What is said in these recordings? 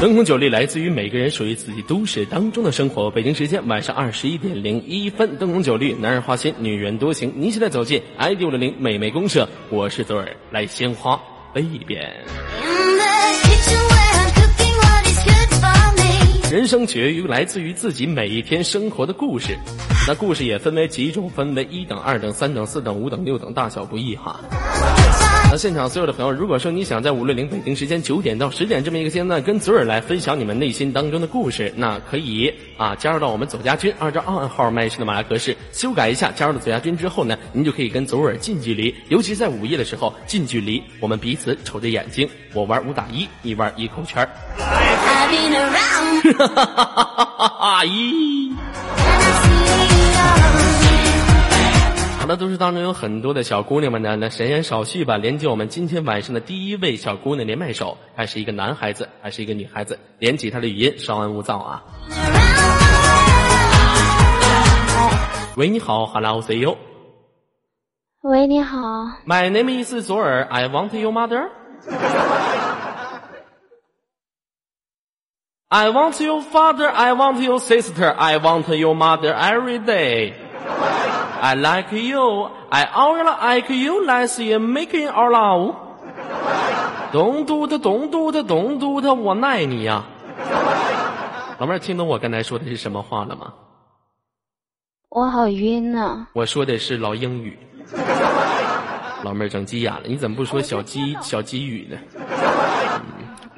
灯红酒绿来自于每个人属于自己都市当中的生活。北京时间晚上二十一点零一分，灯红酒绿，男人花心，女人多情。您现在走进 ID 五六零美眉公社，我是左耳，来鲜花飞一遍。人生取决于来自于自己每一天生活的故事，那故事也分为几种，分为一等、二等、三等、四等、五等、六等，大小不一哈。那现场所有的朋友，如果说你想在五六零北京时间九点到十点这么一个间段跟左耳来分享你们内心当中的故事，那可以啊加入到我们左家军，按照暗号麦式的马来格式修改一下，加入了左家军之后呢，您就可以跟左耳近距离，尤其在午夜的时候近距离，我们彼此瞅着眼睛，我玩五打一，你玩一口圈儿。哈哈哈哈哈哈！咦。好的，都市当中有很多的小姑娘们呢，那闲言少叙吧，连接我们今天晚上的第一位小姑娘连麦手，还是一个男孩子，还是一个女孩子？连起她的语音，稍安勿躁啊。喂，你好，Hello C U。喂，你好。My name is 左耳，I want your mother。I want your father, I want your sister, I want your mother every day. I like you, I only like you, let's making our love. 咚嘟的咚嘟的咚嘟的，我爱你呀！老妹儿，听懂我刚才说的是什么话了吗？我好晕呐！我说的是老英语。老妹儿整急眼了，你怎么不说小鸡小鸡语呢？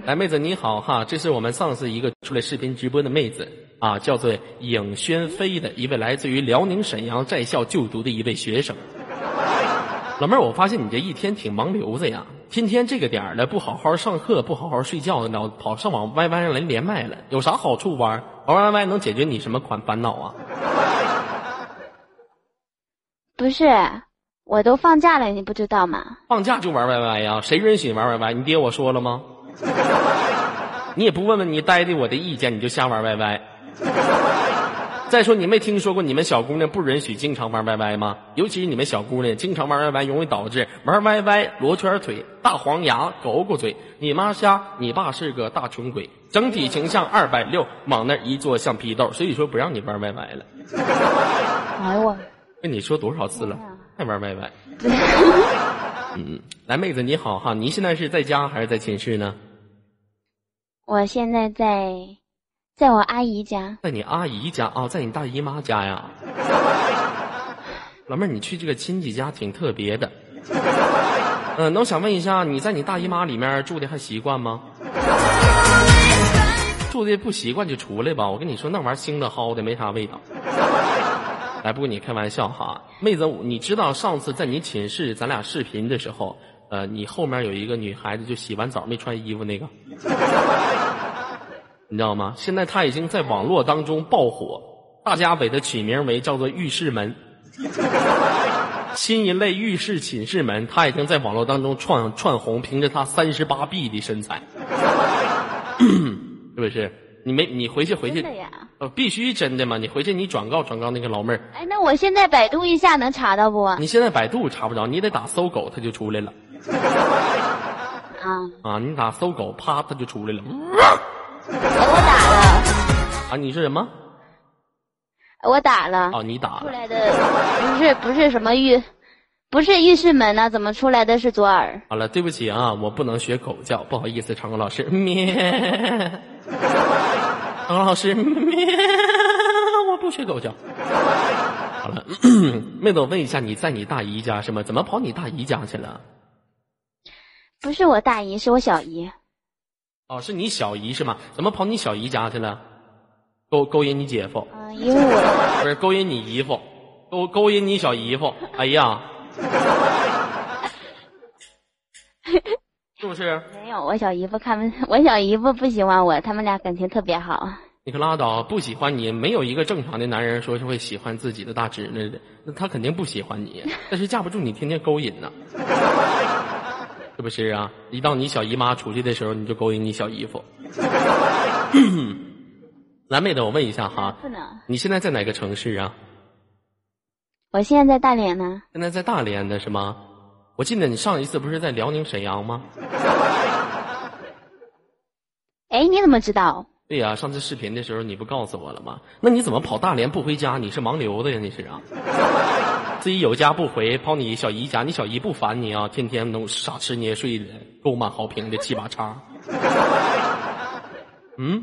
来，妹子你好哈，这是我们上次一个出来视频直播的妹子啊，叫做影轩飞的一位来自于辽宁沈阳在校就读的一位学生。老妹儿，我发现你这一天挺忙流子呀，天天这个点儿了不好好上课，不好好睡觉，老跑上网 YY 上来连麦了，有啥好处玩？玩 YY 能解决你什么款烦恼啊？不是，我都放假了，你不知道吗？放假就玩 YY 呀？谁允许你玩 YY？你爹我说了吗？你也不问问你呆的我的意见，你就瞎玩歪歪。再说你没听说过你们小姑娘不允许经常玩歪歪吗？尤其是你们小姑娘经常玩歪歪，容易导致玩歪歪罗圈腿、大黄牙、狗狗嘴。你妈瞎，你爸是个大穷鬼，整体形象二百六，往那一坐像批豆。所以说不让你玩歪歪了。哎呦我，跟你说多少次了，还玩歪歪？嗯，来妹子你好哈，你现在是在家还是在寝室呢？我现在在，在我阿姨家。在你阿姨家啊，在你大姨妈家呀。老妹儿，你去这个亲戚家挺特别的。嗯，那我想问一下，你在你大姨妈里面住的还习惯吗？住的不习惯就出来吧。我跟你说，那玩意儿腥的齁的，没啥味道。来，不跟你开玩笑哈，妹子，你知道上次在你寝室咱俩视频的时候，呃，你后面有一个女孩子就洗完澡没穿衣服那个，你知道吗？现在她已经在网络当中爆火，大家给她取名为叫做浴室门，新一类浴室寝室门，她已经在网络当中窜窜红，凭着她三十八 B 的身材，是不是？你没你回去回去。呃，必须真的嘛？你回去你转告转告那个老妹儿。哎，那我现在百度一下能查到不？你现在百度查不着，你得打搜狗，它就出来了。啊啊！你打搜狗，啪，它就出来了。我打了。啊，你是什么？我打了。哦，你打了。出来的不是不是什么浴，不是浴室门呢？怎么出来的是左耳？好了，对不起啊，我不能学狗叫，不好意思，长工老师。咩。张老师，咩我不学狗叫。好了，妹子，我问一下，你在你大姨家是吗？怎么跑你大姨家去了？不是我大姨，是我小姨。哦，是你小姨是吗？怎么跑你小姨家去了？勾勾引你姐夫？嗯，因为我不是勾引你姨夫，勾勾引你小姨夫。哎呀，是不是？没有，我小姨夫他们，我小姨夫不喜欢我，他们俩感情特别好。你可拉倒，不喜欢你，没有一个正常的男人说是会喜欢自己的大侄女的，那他肯定不喜欢你，但是架不住你天天勾引呢，是不是啊？一到你小姨妈出去的时候，你就勾引你小姨夫。蓝妹子，我问一下哈，不能。你现在在哪个城市啊？我现在在大连呢。现在在大连的是吗？我记得你上一次不是在辽宁沈阳吗？哎，你怎么知道？对呀、上次视频的时候你不告诉我了吗？那你怎么跑大连不回家？你是盲流的呀？你是啊？自己有家不回，跑你小姨家，你小姨不烦你啊？天天都傻吃捏睡的，购满好评的七八叉。嗯，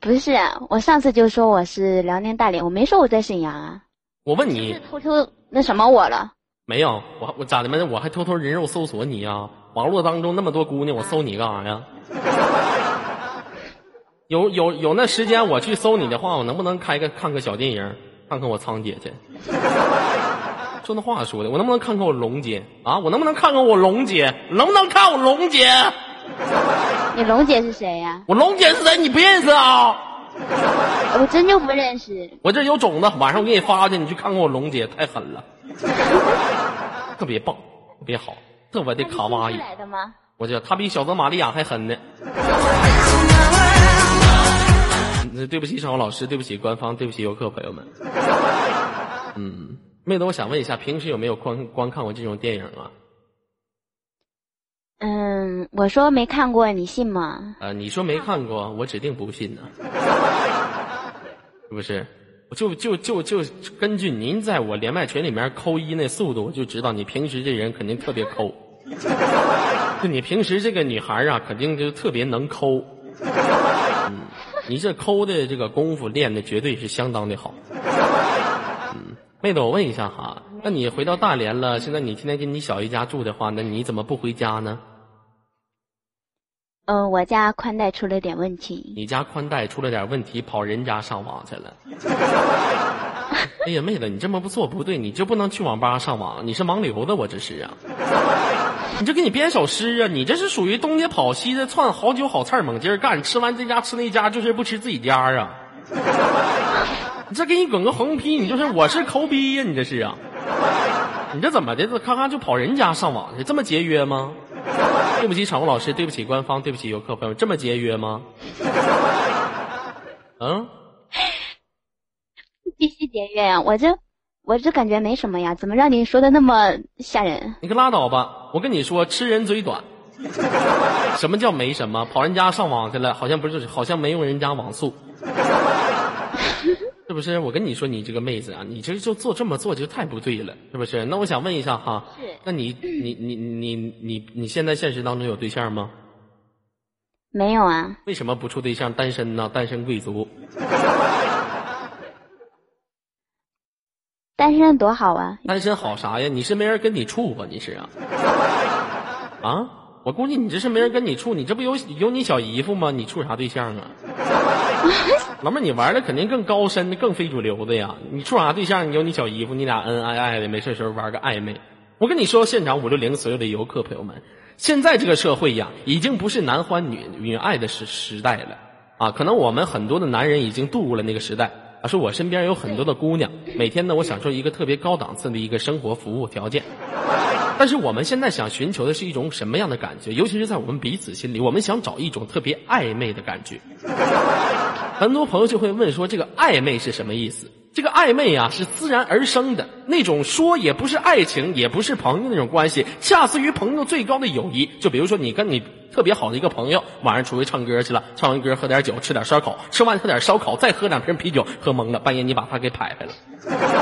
不是，我上次就说我是辽宁大连，我没说我在沈阳啊。我问你是偷偷那什么我了？没有？我我咋的嘛？我还偷偷人肉搜索你呀、网络当中那么多姑娘，我搜你干啥呀？有有有那时间我去搜你的话，我能不能开个看个小电影，看看我苍姐去？说那话说的，我能不能看看我龙姐啊？我能不能看看我龙姐？能不能看我龙姐？你龙姐是谁呀、我龙姐是谁？你不认识啊？我真就不认识。我这有种子，晚上我给你发去，你去看看我龙姐，太狠了，特别棒，特别好，特别的卡哇伊是。来的吗？我这他比小泽玛利亚还狠呢。那对不起，场务老师，对不起官方，对不起游客朋友们。嗯，妹子，我想问一下，平时有没有观观看过这种电影啊？嗯，我说没看过，你信吗？呃，你说没看过，我指定不信呢。是不是？我就就就就根据您在我连麦群里面扣一那速度，我就知道你平时这人肯定特别抠。就你平时这个女孩啊，肯定就特别能抠。嗯，你这抠的这个功夫练的绝对是相当的好。嗯，妹子，我问一下哈，那你回到大连了，现在你天天跟你小姨家住的话，那你怎么不回家呢？嗯，我家宽带出了点问题。你家宽带出了点问题，跑人家上网去了。哎呀，妹子，你这么不做不对，你就不能去网吧上网，你是盲流子，我这是啊。你就给你编首诗啊，你这是属于东家跑西的窜，好酒好菜猛劲儿干，吃完这家吃那家，就是不吃自己家啊。你这给你滚个横批，你就是我是抠逼呀、你这是啊。你这怎么的？这咔咔就跑人家上网去，这么节约吗？对不起，场务老师，对不起官方，对不起游客朋友，这么节约吗？嗯，必须节约呀！我这我这感觉没什么呀，怎么让你说的那么吓人？你可拉倒吧！我跟你说，吃人嘴短。什么叫没什么？跑人家上网去了，好像不是，好像没用人家网速，是不是？我跟你说，你这个妹子啊，你这就做这么做就太不对了，是不是？那我想问一下哈，是那 你你你你你你现在现实当中有对象吗？没有啊？为什么不处对象？单身呢？单身贵族。单身多好啊！单身好啥呀？你是没人跟你处吧？你是啊？啊？我估计你这是没人跟你处，你这不有有你小姨夫吗？你处啥对象啊？老妹儿，你玩的肯定更高深、更非主流的呀！你处啥对象？你有你小姨夫，你俩恩恩爱爱的，没事时候玩个暧昧。我跟你说，现场五六零所有的游客朋友们，现在这个社会呀，已经不是男欢女女爱的时时代了啊！可能我们很多的男人已经度过了那个时代。啊，说我身边有很多的姑娘，每天呢，我享受一个特别高档次的一个生活服务条件。但是我们现在想寻求的是一种什么样的感觉？尤其是在我们彼此心里，我们想找一种特别暧昧的感觉。很多朋友就会问说，这个暧昧是什么意思？这个暧昧啊，是自然而生的那种，说也不是爱情，也不是朋友那种关系，恰似于朋友最高的友谊。就比如说，你跟你特别好的一个朋友，晚上出去唱歌去了，唱完歌喝点酒，吃点烧烤，吃完喝点烧烤，再喝两瓶啤酒，喝懵了，半夜你把他给拍拍了。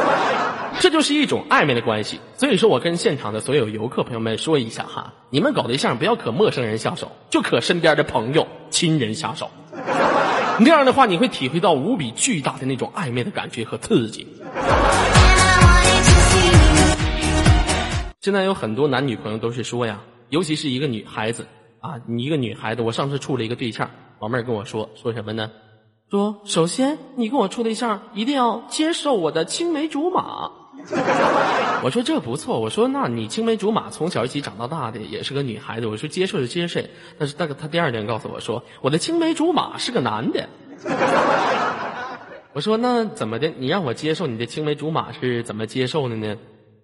这就是一种暧昧的关系。所以说我跟现场的所有游客朋友们说一下哈，你们搞对象不要可陌生人下手，就可身边的朋友、亲人下手。那样的话，你会体会到无比巨大的那种暧昧的感觉和刺激。现在有很多男女朋友都是说呀，尤其是一个女孩子啊，你一个女孩子，我上次处了一个对象，老妹儿跟我说说什么呢？说首先你跟我处对象一定要接受我的青梅竹马。我说这不错，我说那你青梅竹马从小一起长到大的也是个女孩子，我说接受就接受。但是那个他第二天告诉我说，我的青梅竹马是个男的。我说那怎么的？你让我接受你的青梅竹马是怎么接受的呢？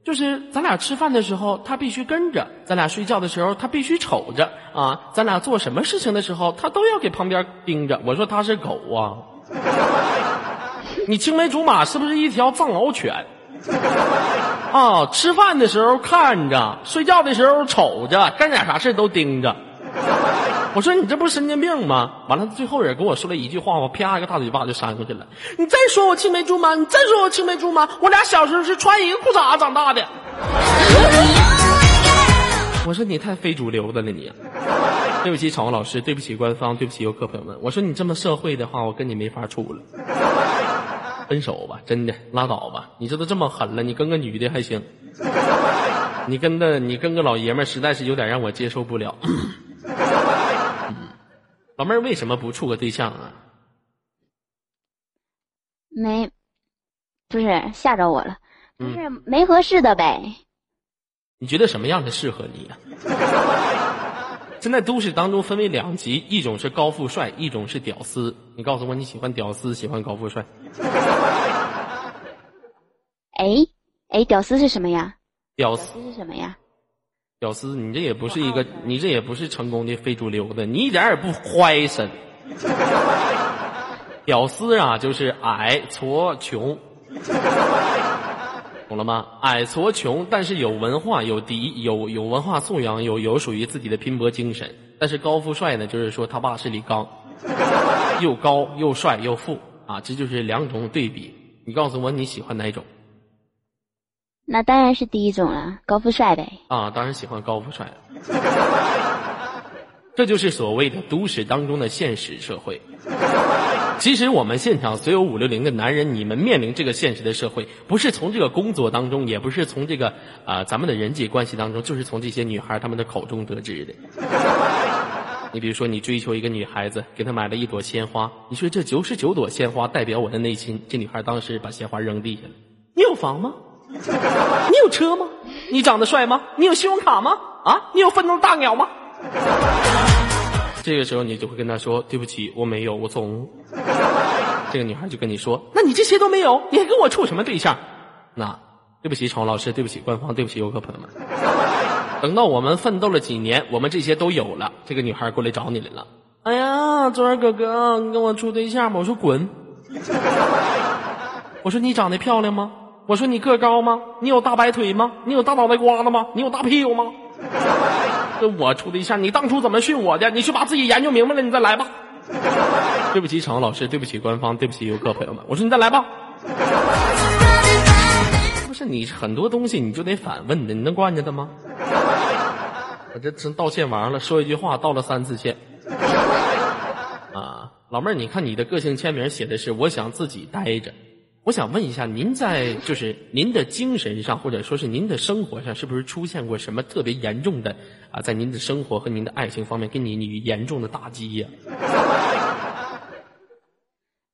就是咱俩吃饭的时候，他必须跟着；咱俩睡觉的时候，他必须瞅着啊；咱俩做什么事情的时候，他都要给旁边盯着。我说他是狗啊，你青梅竹马是不是一条藏獒犬？啊，吃饭的时候看着，睡觉的时候瞅着，干点啥事都盯着。我说你这不是神经病吗？完了，最后人跟我说了一句话，我啪一个大嘴巴就扇过去了。你再说我青梅竹马，你再说我青梅竹马，我俩小时候是穿一个裤衩长大的。我说你太非主流的了你。对不起，场老师，对不起官方，对不起游客朋友们。我说你这么社会的话，我跟你没法处了。分手吧，真的拉倒吧。你这都这么狠了，你跟个女的还行。你跟的你跟个老爷们儿，实在是有点让我接受不了。老妹儿为什么不处个对象啊？没，不是吓着我了，不是没合适的呗。你觉得什么样的适合你呀？现在都市当中分为两极，一种是高富帅，一种是屌丝。你告诉我你喜欢屌丝，喜欢高富帅？哎哎，屌丝是什么呀？屌丝是什么呀？屌丝，你这也不是一个，你这也不是成功的非主流的，你一点也不怀身。屌丝啊，就是矮矬穷。懂了吗？矮矬穷，但是有文化，有底，有有文化素养，有有属于自己的拼搏精神。但是高富帅呢，就是说他爸是李刚，又高又帅又富啊，这就是两种对比。你告诉我你喜欢哪种？那当然是第一种了，高富帅呗。啊，当然喜欢高富帅。这就是所谓的都市当中的现实社会。其实我们现场所有五六零的男人，你们面临这个现实的社会，不是从这个工作当中，也不是从这个啊咱们的人际关系当中，就是从这些女孩她们的口中得知的。你比如说，你追求一个女孩子，给她买了一朵鲜花，你说这九十九朵鲜花代表我的内心，这女孩当时把鲜花扔地下了。你有房吗？你有车吗？你长得帅吗？你有信用卡吗？啊，你有愤怒大鸟吗？这个时候你就会跟他说：“对不起，我没有，我怂。”这个女孩就跟你说：“那你这些都没有，你还跟我处什么对象？”那对不起，宠老师，对不起，官方，对不起，游客朋友们。等到我们奋斗了几年，我们这些都有了，这个女孩过来找你来了。哎呀，昨儿哥哥，你跟我处对象吗？我说滚。我说你长得漂亮吗？我说你个高吗？你有大白腿吗？你有大脑袋瓜子吗？你有大屁股吗？跟我处对象，你当初怎么训我的？你去把自己研究明白了，你再来吧。对不起，场老师，对不起，官方，对不起，游客朋友们，我说你再来吧。不是你很多东西你就得反问的，你能惯着他吗？我这真道歉完了，说一句话道了三次歉。啊，老妹儿，你看你的个性签名写的是“我想自己待着”。我想问一下，您在就是您的精神上，或者说是您的生活上，是不是出现过什么特别严重的啊？在您的生活和您的爱情方面，给你你严重的打击呀？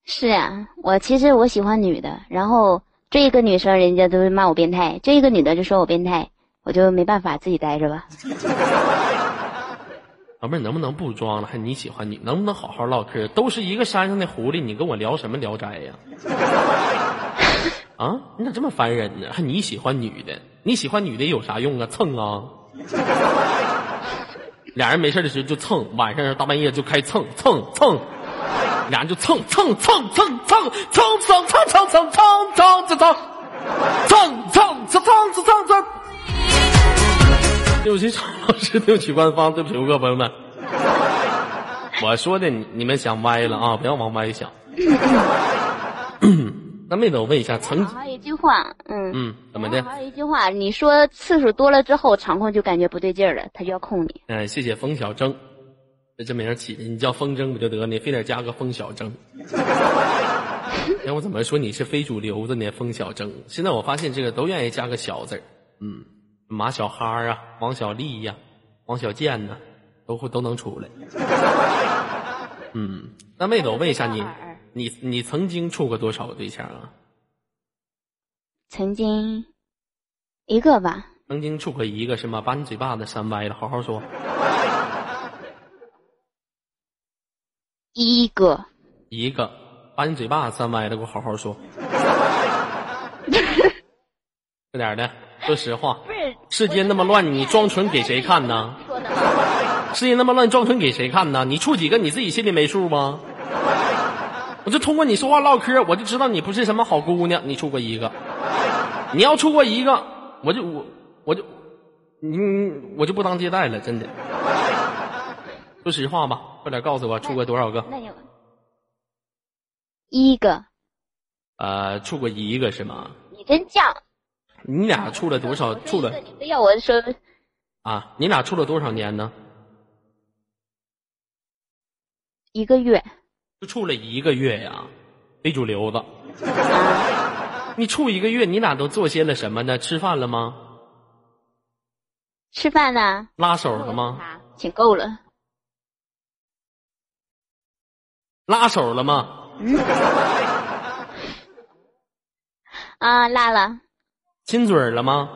是呀，我其实我喜欢女的，然后这一个女生人家都是骂我变态，这一个女的就说我变态，我就没办法自己待着吧。老妹儿，能不能不装了？还你喜欢你，能不能好好唠嗑？都是一个山上的狐狸，你跟我聊什么聊斋呀？啊，你咋这么烦人呢？还你喜欢女的？你喜欢女的有啥用啊？蹭啊！俩人没事的时候就蹭，晚上大半夜就开蹭蹭蹭，俩人就蹭蹭蹭蹭蹭蹭蹭蹭蹭蹭蹭蹭蹭蹭蹭蹭蹭蹭蹭。对不起，常老师，对不起，官方，对不起，游客朋友们。我说的你你们想歪了啊！不要往歪想。那妹子，我问一下，曾还有一句话，嗯嗯，怎么的？还有一句话，你说次数多了之后，场控就感觉不对劲儿了，他就要控你。哎，谢谢风小征，这这名起的，你叫风筝不就得？你非得加个风小征？哎，我怎么说你是非主流的呢？风小征，现在我发现这个都愿意加个小字嗯，马小哈啊，王小丽呀，王小贱呐，都会都能出来。嗯，那妹子，我问一下你。你你曾经处过多少个对象啊？曾经一个吧。曾经处过一个是吗？把你嘴巴子扇歪了，好好说。一个。一个，把你嘴巴子扇歪了，给我好好说。快点的，说实话。世界那么乱，你装纯给谁看呢？世界那么乱，装纯给谁看呢？你处几个，你自己心里没数吗？我就通过你说话唠嗑，我就知道你不是什么好姑娘。你处过一个，你要处过一个，我就我我就，你我就不当接待了，真的。说实话吧，快点告诉我，处过多少个？那有一个，呃，处过一个是吗？你真犟。你俩处了多少？处了要我说啊？你俩处了多少年呢？一个月。就处了一个月呀，非主流子。你处一个月，你俩都做些了什么呢？吃饭了吗？吃饭呢？拉手了吗？请够了。拉手了吗？嗯。啊，拉了。亲嘴了吗？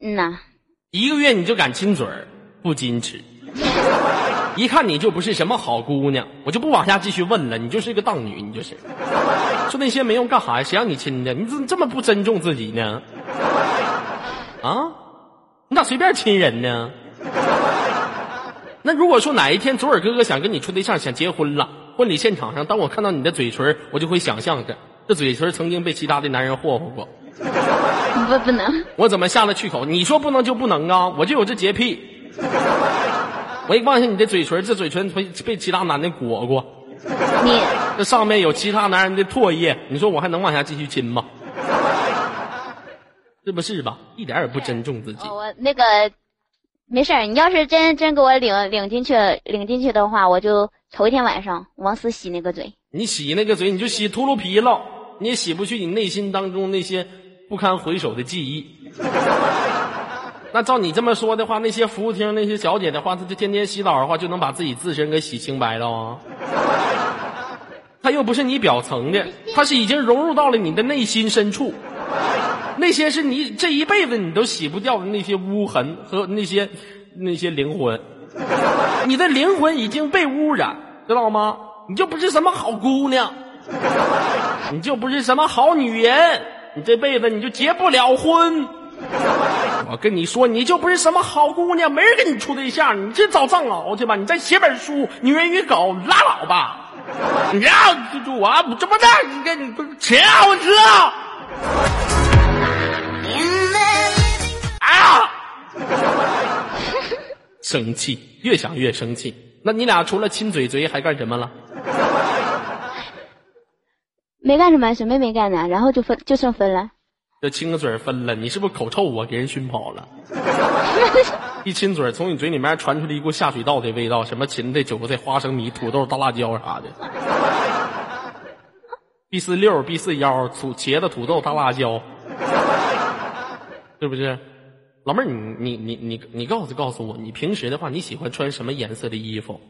嗯呐。一个月你就敢亲嘴不矜持。一看你就不是什么好姑娘，我就不往下继续问了。你就是一个荡女，你就是。说那些没用干啥呀？谁让你亲的？你怎么这么不尊重自己呢？啊？你咋随便亲人呢？那如果说哪一天左耳哥哥想跟你处对象，想结婚了，婚礼现场上，当我看到你的嘴唇，我就会想象着这嘴唇曾经被其他的男人霍霍过。不，不能。我怎么下了去口？你说不能就不能啊？我就有这洁癖。我一望向你的嘴唇，这嘴唇被被其他男的裹过。你这上面有其他男人的唾液，你说我还能往下继续亲吗？是不是吧？一点也不尊重自己。我那个没事儿，你要是真真给我领领进去领进去的话，我就头一天晚上往死洗那个嘴。你洗那个嘴，你就洗秃噜皮了，你也洗不去你内心当中那些不堪回首的记忆。那照你这么说的话，那些服务厅那些小姐的话，她就天天洗澡的话，就能把自己自身给洗清白了啊？她又不是你表层的，她是已经融入到了你的内心深处。那些是你这一辈子你都洗不掉的那些污痕和那些那些灵魂，你的灵魂已经被污染，知道吗？你就不是什么好姑娘，你就不是什么好女人，你这辈子你就结不了婚。我跟你说，你就不是什么好姑娘，没人跟你处对象，你去找藏獒去吧，你再写本书《女人与狗》，拉倒吧！你要记住我，这么的，你跟你钱我知道。生气，越想越生气。那你俩除了亲嘴嘴还干什么了？没干什么，什么也没干呢，然后就分，就剩分了。这亲个嘴分了，你是不是口臭啊？给人熏跑了。一亲嘴，从你嘴里面传出来一股下水道的味道，什么芹菜、韭菜、花生米、土豆、大辣椒啥的。B 四六、B 四幺、土茄子、土豆、大辣椒，是不是？老妹儿，你你你你你告诉告诉我，你平时的话，你喜欢穿什么颜色的衣服？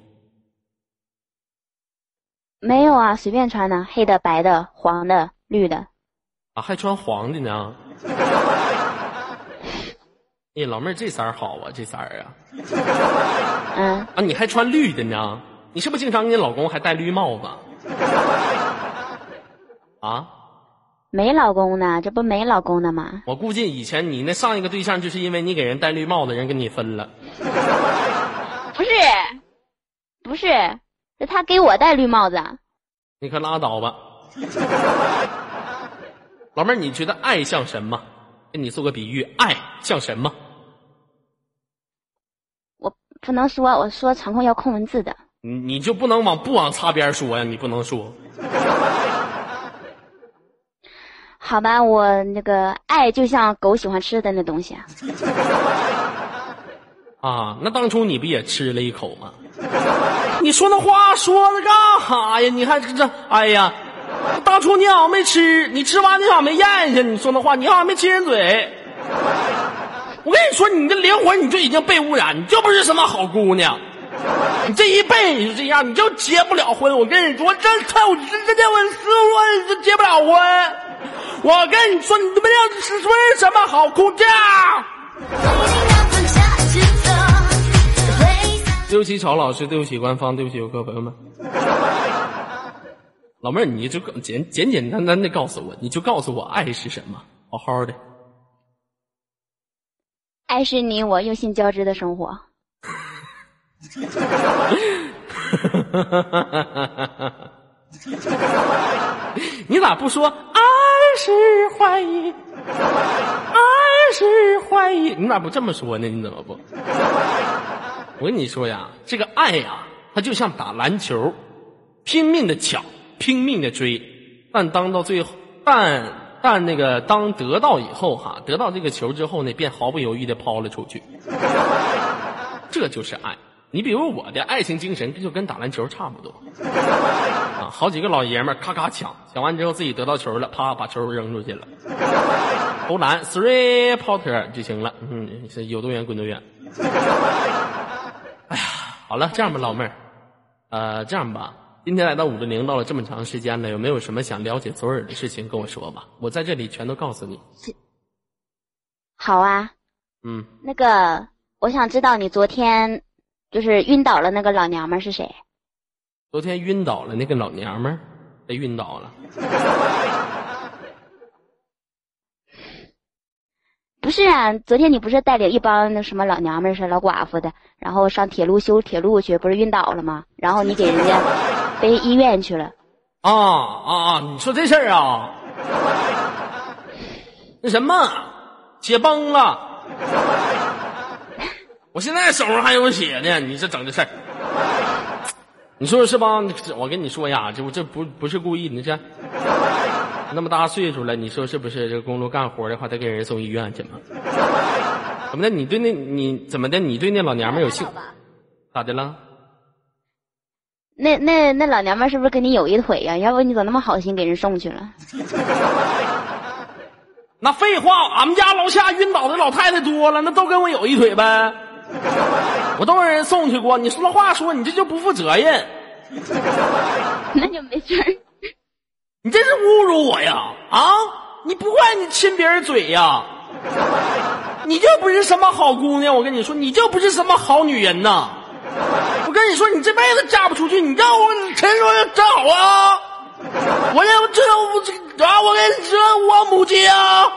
没有啊，随便穿的，黑的、白的、黄的、绿的。啊，还穿黄的呢！哎，老妹儿，这色儿好啊，这色儿啊。嗯。啊，你还穿绿的呢？你是不是经常跟你老公还戴绿帽子？啊？没老公呢，这不没老公呢吗？我估计以前你那上一个对象，就是因为你给人戴绿帽子，人跟你分了。不是，不是，是他给我戴绿帽子。你可拉倒吧。老妹儿，你觉得爱像什么？给你做个比喻，爱像什么？我不能说，我说场控要控文字的。你你就不能往不往擦边说呀？你不能说。好吧，我那个爱就像狗喜欢吃的那东西啊。啊，那当初你不也吃了一口吗？你说那话说的干哈呀？你还这哎呀！当初你好像没吃，你吃完你好像没咽下。你说那话，你好像没亲人嘴。我跟你说，你的灵魂你就已经被污染，你就不是什么好姑娘。你这一辈子就这样，你就结不了婚。我跟你说，这臭这这这我师傅，你就结不了婚。我跟你说，你他妈要是说什么好姑娘？对不起，曹老师，对不起官方，对不起游客朋友们。老妹儿，你就简简简单单的告诉我，你就告诉我爱是什么，好好的。爱是你我用心交织的生活。你咋不说爱是怀疑？爱是怀疑。你咋不这么说呢？你怎么不？我跟你说呀，这个爱呀，它就像打篮球，拼命的抢，拼命的追，但当到最后，但但那个当得到以后哈，得到这个球之后呢，便毫不犹豫的抛了出去。这就是爱。你比如我的爱情精神，就跟打篮球差不多啊！好几个老爷们儿咔咔抢，抢完之后自己得到球了，啪把球扔出去了，投篮，three pointer 就行了。嗯，有多远滚多远。哎呀，好了，这样吧，老妹儿，呃，这样吧，今天来到五六零，唠了这么长时间了，有没有什么想了解左耳的事情跟我说吧？我在这里全都告诉你。好啊。嗯。那个，我想知道你昨天。就是晕倒了那个老娘们是谁？昨天晕倒了那个老娘们，被晕倒了。不是啊，昨天你不是带领一帮那什么老娘们是老寡妇的，然后上铁路修铁路去，不是晕倒了吗？然后你给人家 背医院去了。啊啊啊！你说这事儿啊？那什么，解崩了。我现在手上还有血呢，你这整这事儿，你说是吧？我跟你说呀，这这不不是故意，你这那么大岁数了，你说是不是？这公路干活的话，得给人送医院去吗？怎么的？你对那你怎么的？你对那老娘们有兴？咋的了？那那那老娘们是不是跟你有一腿呀？要不你咋那么好心给人送去了？那废话，俺们家楼下晕倒的老太太多了，那都跟我有一腿呗。我都让人送去过，你说那话说，你这就不负责任。那就没事儿。你这是侮辱我呀！啊，你不怪你亲别人嘴呀？你就不是什么好姑娘，我跟你说，你就不是什么好女人呐！我跟你说，你这辈子嫁不出去，你让我陈说真好啊！我要这我啊，我跟你说，我母亲啊！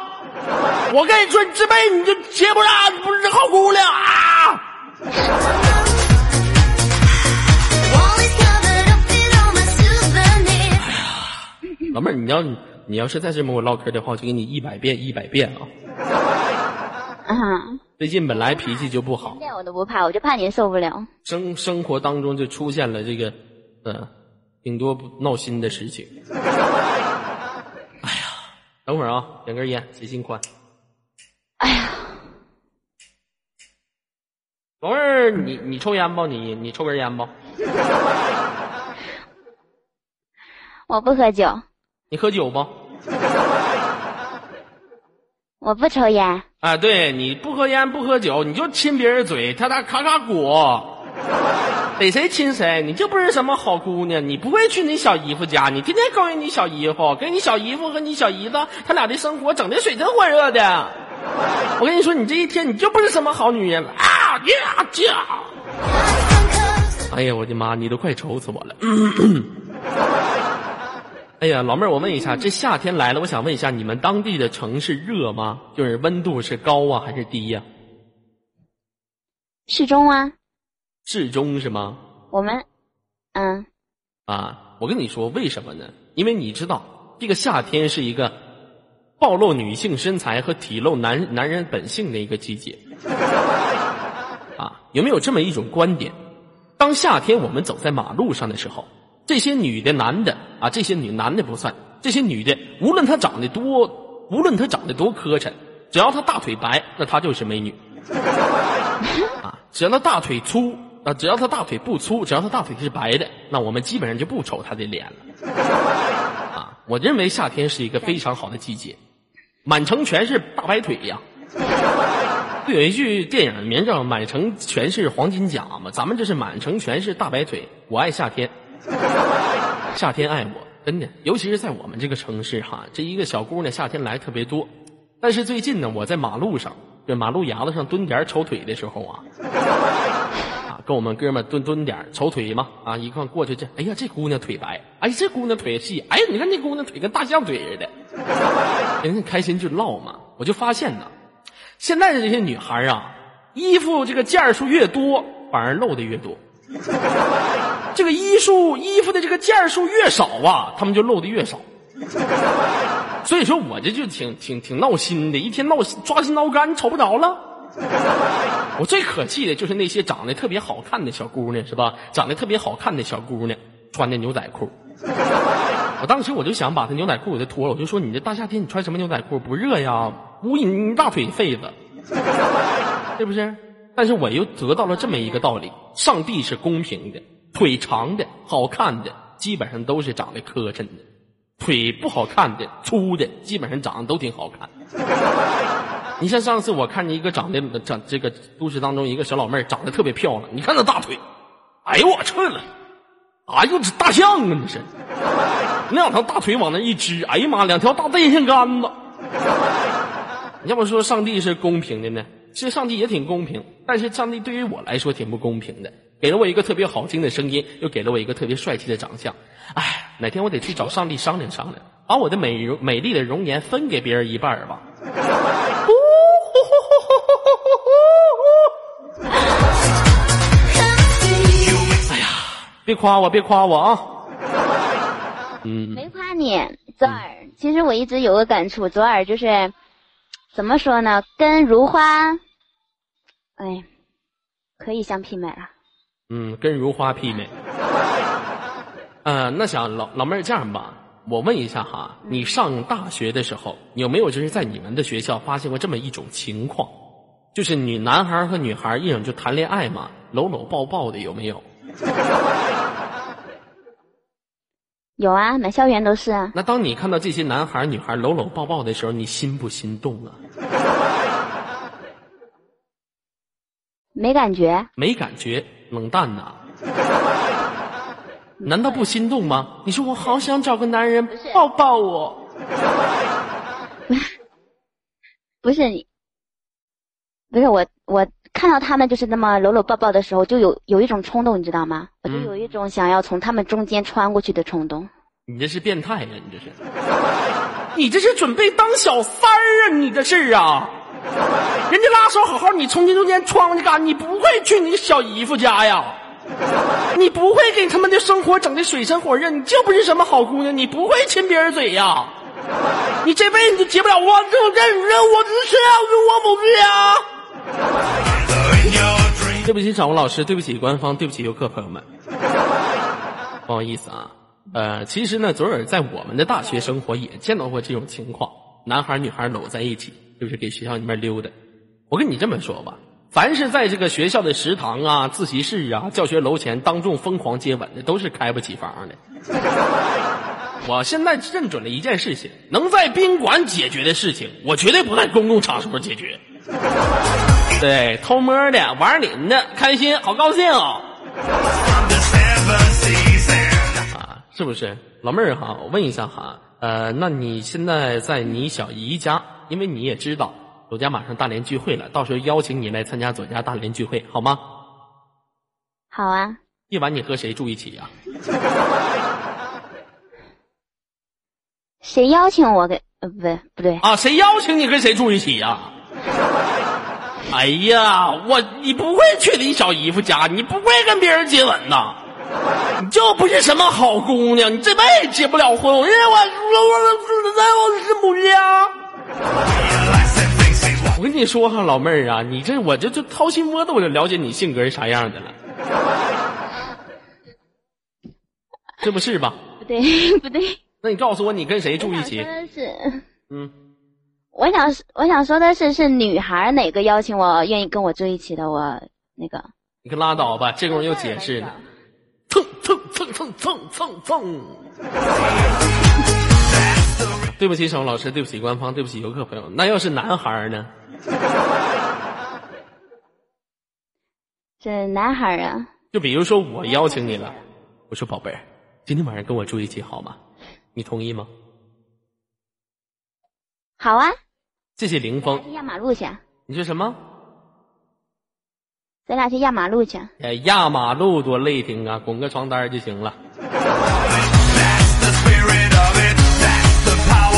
我跟你说，你这辈子你就结不上，你不是好姑娘啊！老妹儿，你要你要是再这么跟我唠嗑的话，我就给你一百遍一百遍啊！啊！最近本来脾气就不好，我都不怕，我就怕您受不了。生生活当中就出现了这个，呃，挺多闹心的事情。等会儿啊，点根烟，谁心宽？哎呀，老妹儿，你你抽烟不？你你抽根烟不？我不喝酒。你喝酒不？我不抽烟。啊，对，你不喝烟不喝酒，你就亲别人嘴，他他咔咔果，逮谁亲谁，你就不是什么好姑娘，你不会去你小姨夫家，你天天勾引你小姨夫，跟你小姨夫和你小姨子他俩的生活整的水深火热的。我跟你说，你这一天你就不是什么好女人了啊！呀叫！哎呀，我的妈，你都快愁死我了。哎呀，老妹儿，我问一下，这夏天来了，我想问一下，你们当地的城市热吗？就是温度是高啊，还是低呀？适中啊。适中是吗？我们，嗯。啊，我跟你说，为什么呢？因为你知道，这个夏天是一个暴露女性身材和体露男男人本性的一个季节。啊，有没有这么一种观点？当夏天我们走在马路上的时候。这些女的、男的啊，这些女男的不算。这些女的，无论她长得多，无论她长得多磕碜，只要她大腿白，那她就是美女。啊，只要她大腿粗啊，只要他大腿不粗，只要他大腿是白的，那我们基本上就不瞅他的脸了。啊，我认为夏天是一个非常好的季节，满城全是大白腿呀。不有一句电影名叫《满城全是黄金甲》吗？咱们这是满城全是大白腿，我爱夏天。夏天爱我，真的，尤其是在我们这个城市哈，这一个小姑娘夏天来特别多。但是最近呢，我在马路上，这马路牙子上蹲点瞅腿的时候啊，跟我们哥们蹲蹲点瞅腿嘛，啊，一看过去这，哎呀，这姑娘腿白，哎，这姑娘腿细，哎呀，你看这姑娘腿跟大象腿似的，人家开心就唠嘛。我就发现呢，现在的这些女孩啊，衣服这个件数越多，反而露的越多。这个衣数衣服的这个件数越少啊，他们就露的越少。所以说我这就挺挺挺闹心的，一天闹心抓心挠肝，瞅不着了。我最可气的就是那些长得特别好看的小姑娘，是吧？长得特别好看的小姑娘穿的牛仔裤。我当时我就想把她牛仔裤给她脱了，我就说你这大夏天你穿什么牛仔裤不热呀？捂你大腿痱子，是不是？但是我又得到了这么一个道理：上帝是公平的，腿长的好看的基本上都是长得磕碜的，腿不好看的粗的基本上长得都挺好看。你像上次我看见一个长得长这个都市当中一个小老妹儿长得特别漂亮，你看那大腿，哎呦我去了，哎呦这大象啊这是，那两条大腿往那一支，哎呀妈，两条大电线杆子。要不说上帝是公平的呢？其实上帝也挺公平，但是上帝对于我来说挺不公平的，给了我一个特别好听的声音，又给了我一个特别帅气的长相。哎，哪天我得去找上帝商量商量，把我的美容美丽的容颜分给别人一半儿吧。哎 别夸我，别夸我啊！嗯，没夸你，左耳。其实我一直有个感触，左耳就是怎么说呢，跟如花，哎，可以相媲美了。嗯，跟如花媲美。呃，那想老老妹儿这样吧，我问一下哈，你上大学的时候有没有就是在你们的学校发现过这么一种情况，就是女男孩和女孩一种就谈恋爱嘛，搂搂抱抱的有没有？有啊，满校园都是啊。那当你看到这些男孩女孩搂搂抱抱的时候，你心不心动啊？没感觉，没感觉，冷淡呐。难道不心动吗？你说我好想找个男人抱抱我。不是你，不是我，我看到他们就是那么搂搂抱抱的时候，就有有一种冲动，你知道吗？我就有一种想要从他们中间穿过去的冲动。你这是变态呀！你这是，你这是准备当小三儿啊！你这是啊！人家拉手好好，你从这中间穿过去干？你不会去你小姨夫家呀？你不会给他们的生活整的水深火热？你就不是什么好姑娘？你不会亲别人嘴呀？你这辈子就结不了婚，这种任任我只是我母子呀！对不起，掌握老师，对不起官方，对不起游客朋友们，不好意思啊。呃，其实呢，左耳在我们的大学生活也见到过这种情况，男孩女孩搂在一起，就是给学校里面溜达。我跟你这么说吧，凡是在这个学校的食堂啊、自习室啊、教学楼前当众疯狂接吻的，都是开不起房的。我现在认准了一件事情：能在宾馆解决的事情，我绝对不在公共场所解决。对，偷摸的、玩你的，开心，好高兴啊！是不是老妹儿哈？我问一下哈，呃，那你现在在你小姨家，因为你也知道左家马上大连聚会了，到时候邀请你来参加左家大连聚会，好吗？好啊。夜晚 你和谁住一起呀？谁邀请我给呃不对不对啊？谁邀请你跟谁住一起呀？哎呀，我你不会去你小姨夫家，你不会跟别人接吻呐？你就不是什么好姑娘，你这辈子结不了婚。我因为我我在我是母家。我跟你说哈，老妹儿啊，你这我这就掏心窝子，我就了解你性格是啥样的了。这不是吧？不对，不对。那你告诉我，你跟谁住一起？是，嗯，我想我想说的是，是女孩哪个邀请我愿意跟我住一起的？我那个，你可拉倒吧，这功夫又解释了。蹭蹭蹭蹭蹭蹭蹭！对不起，小老师，对不起官方，对不起游客朋友。那要是男孩呢？这男孩啊？就比如说我邀请你了，我说宝贝儿，今天晚上跟我住一起好吗？你同意吗？好啊。谢谢凌风。压马路去。你说什么？咱俩去压马路去。哎，压马路多累挺啊，滚个床单就行了。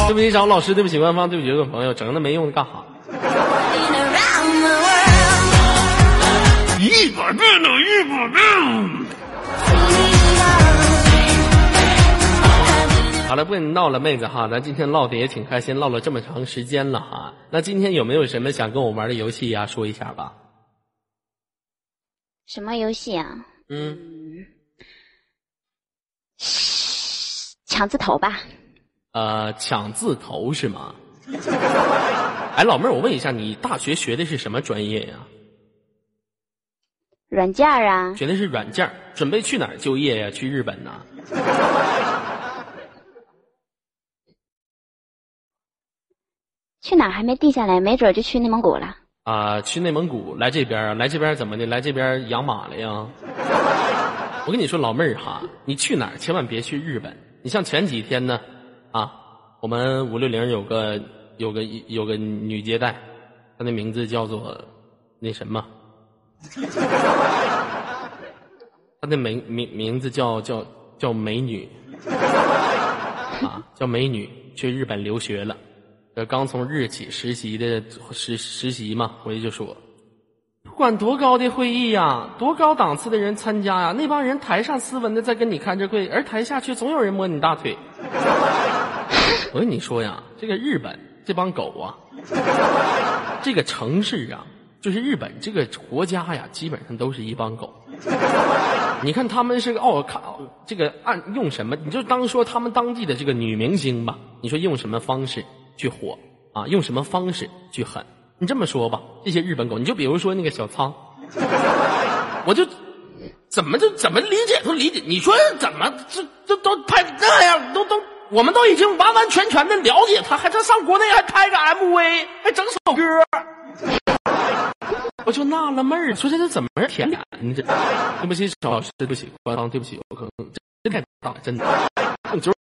对不起，找老师，对不起官方，对不起各位朋友，整那没用的干哈？一百遍都一百遍。好了，不跟你闹了，妹子哈，咱今天唠的也挺开心，唠了这么长时间了哈。那今天有没有什么想跟我玩的游戏呀？说一下吧。什么游戏啊？嗯，抢字头吧。呃，抢字头是吗？哎，老妹儿，我问一下，你大学学的是什么专业呀？软件儿啊。学的是软件儿，准备去哪儿就业呀？去日本呐？去哪儿还没定下来，没准就去内蒙古了。啊，去内蒙古来这边儿，来这边怎么的？来这边养马了呀？我跟你说，老妹儿哈，你去哪儿千万别去日本。你像前几天呢，啊，我们五六零有个有个有个女接待，她的名字叫做那什么，她的名名名字叫叫叫美女，啊，叫美女，去日本留学了。这刚从日企实习的实实习嘛，回去就说，不管多高的会议呀，多高档次的人参加呀，那帮人台上斯文的在跟你看着会，而台下却总有人摸你大腿。我跟你说呀，这个日本这帮狗啊，这个城市啊，就是日本这个国家呀，基本上都是一帮狗。你看他们是个奥卡这个按用什么，你就当说他们当地的这个女明星吧，你说用什么方式？去火啊！用什么方式去狠？你这么说吧，这些日本狗，你就比如说那个小仓，我就怎么就怎么理解都理解。你说怎么这这都拍那样，都都我们都已经完完全全的了解他，还他上国内还拍个 MV，还整首歌，我就纳了闷儿，说这是怎么舔脸？你这对不起，小老师，对不起，官方，对不起，我可能真太大了，真的，就 是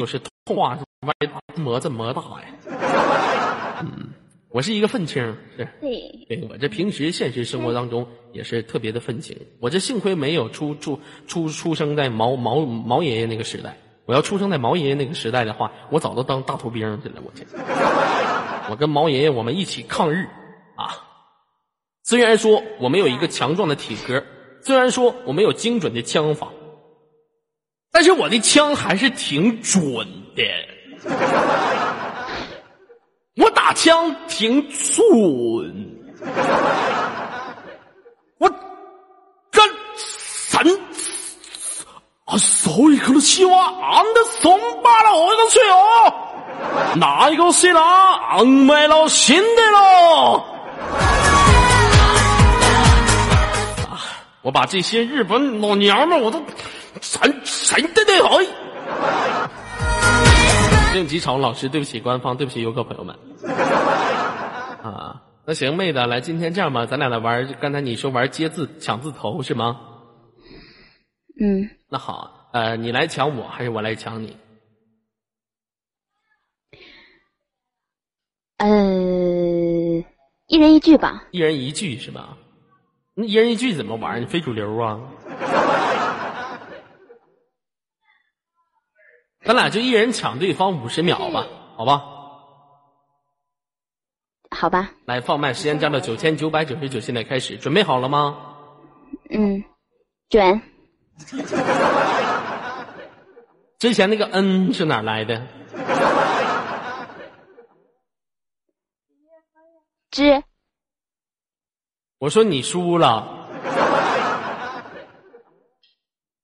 就是痛话。歪磨这么大呀，嗯，我是一个愤青，是，对，对我这平时现实生活当中也是特别的愤青。我这幸亏没有出出出出生在毛毛毛爷爷那个时代，我要出生在毛爷爷那个时代的话，我早都当大头兵去了。我去，我跟毛爷爷我们一起抗日啊！虽然说我没有一个强壮的体格，虽然说我没有精准的枪法，但是我的枪还是挺准的。我打枪挺准，我干神啊！手里可能希望俺的松巴了，我个去哦，哪一个是啦？俺买了新的喽！啊！我把这些日本老娘们我都神神的的好。应急场老师，对不起，官方，对不起，游客朋友们。啊，那行，妹子，来，今天这样吧，咱俩来玩。刚才你说玩接字抢字头是吗？嗯。那好，呃，你来抢我，还是我来抢你？呃，一人一句吧。一人一句是吧？那一人一句怎么玩？你非主流啊？咱俩就一人抢对方五十秒吧，好吧？好吧。来放慢，时间加到九千九百九十九，现在开始，准备好了吗？嗯，准。之前那个嗯是哪来的？知。我说你输了。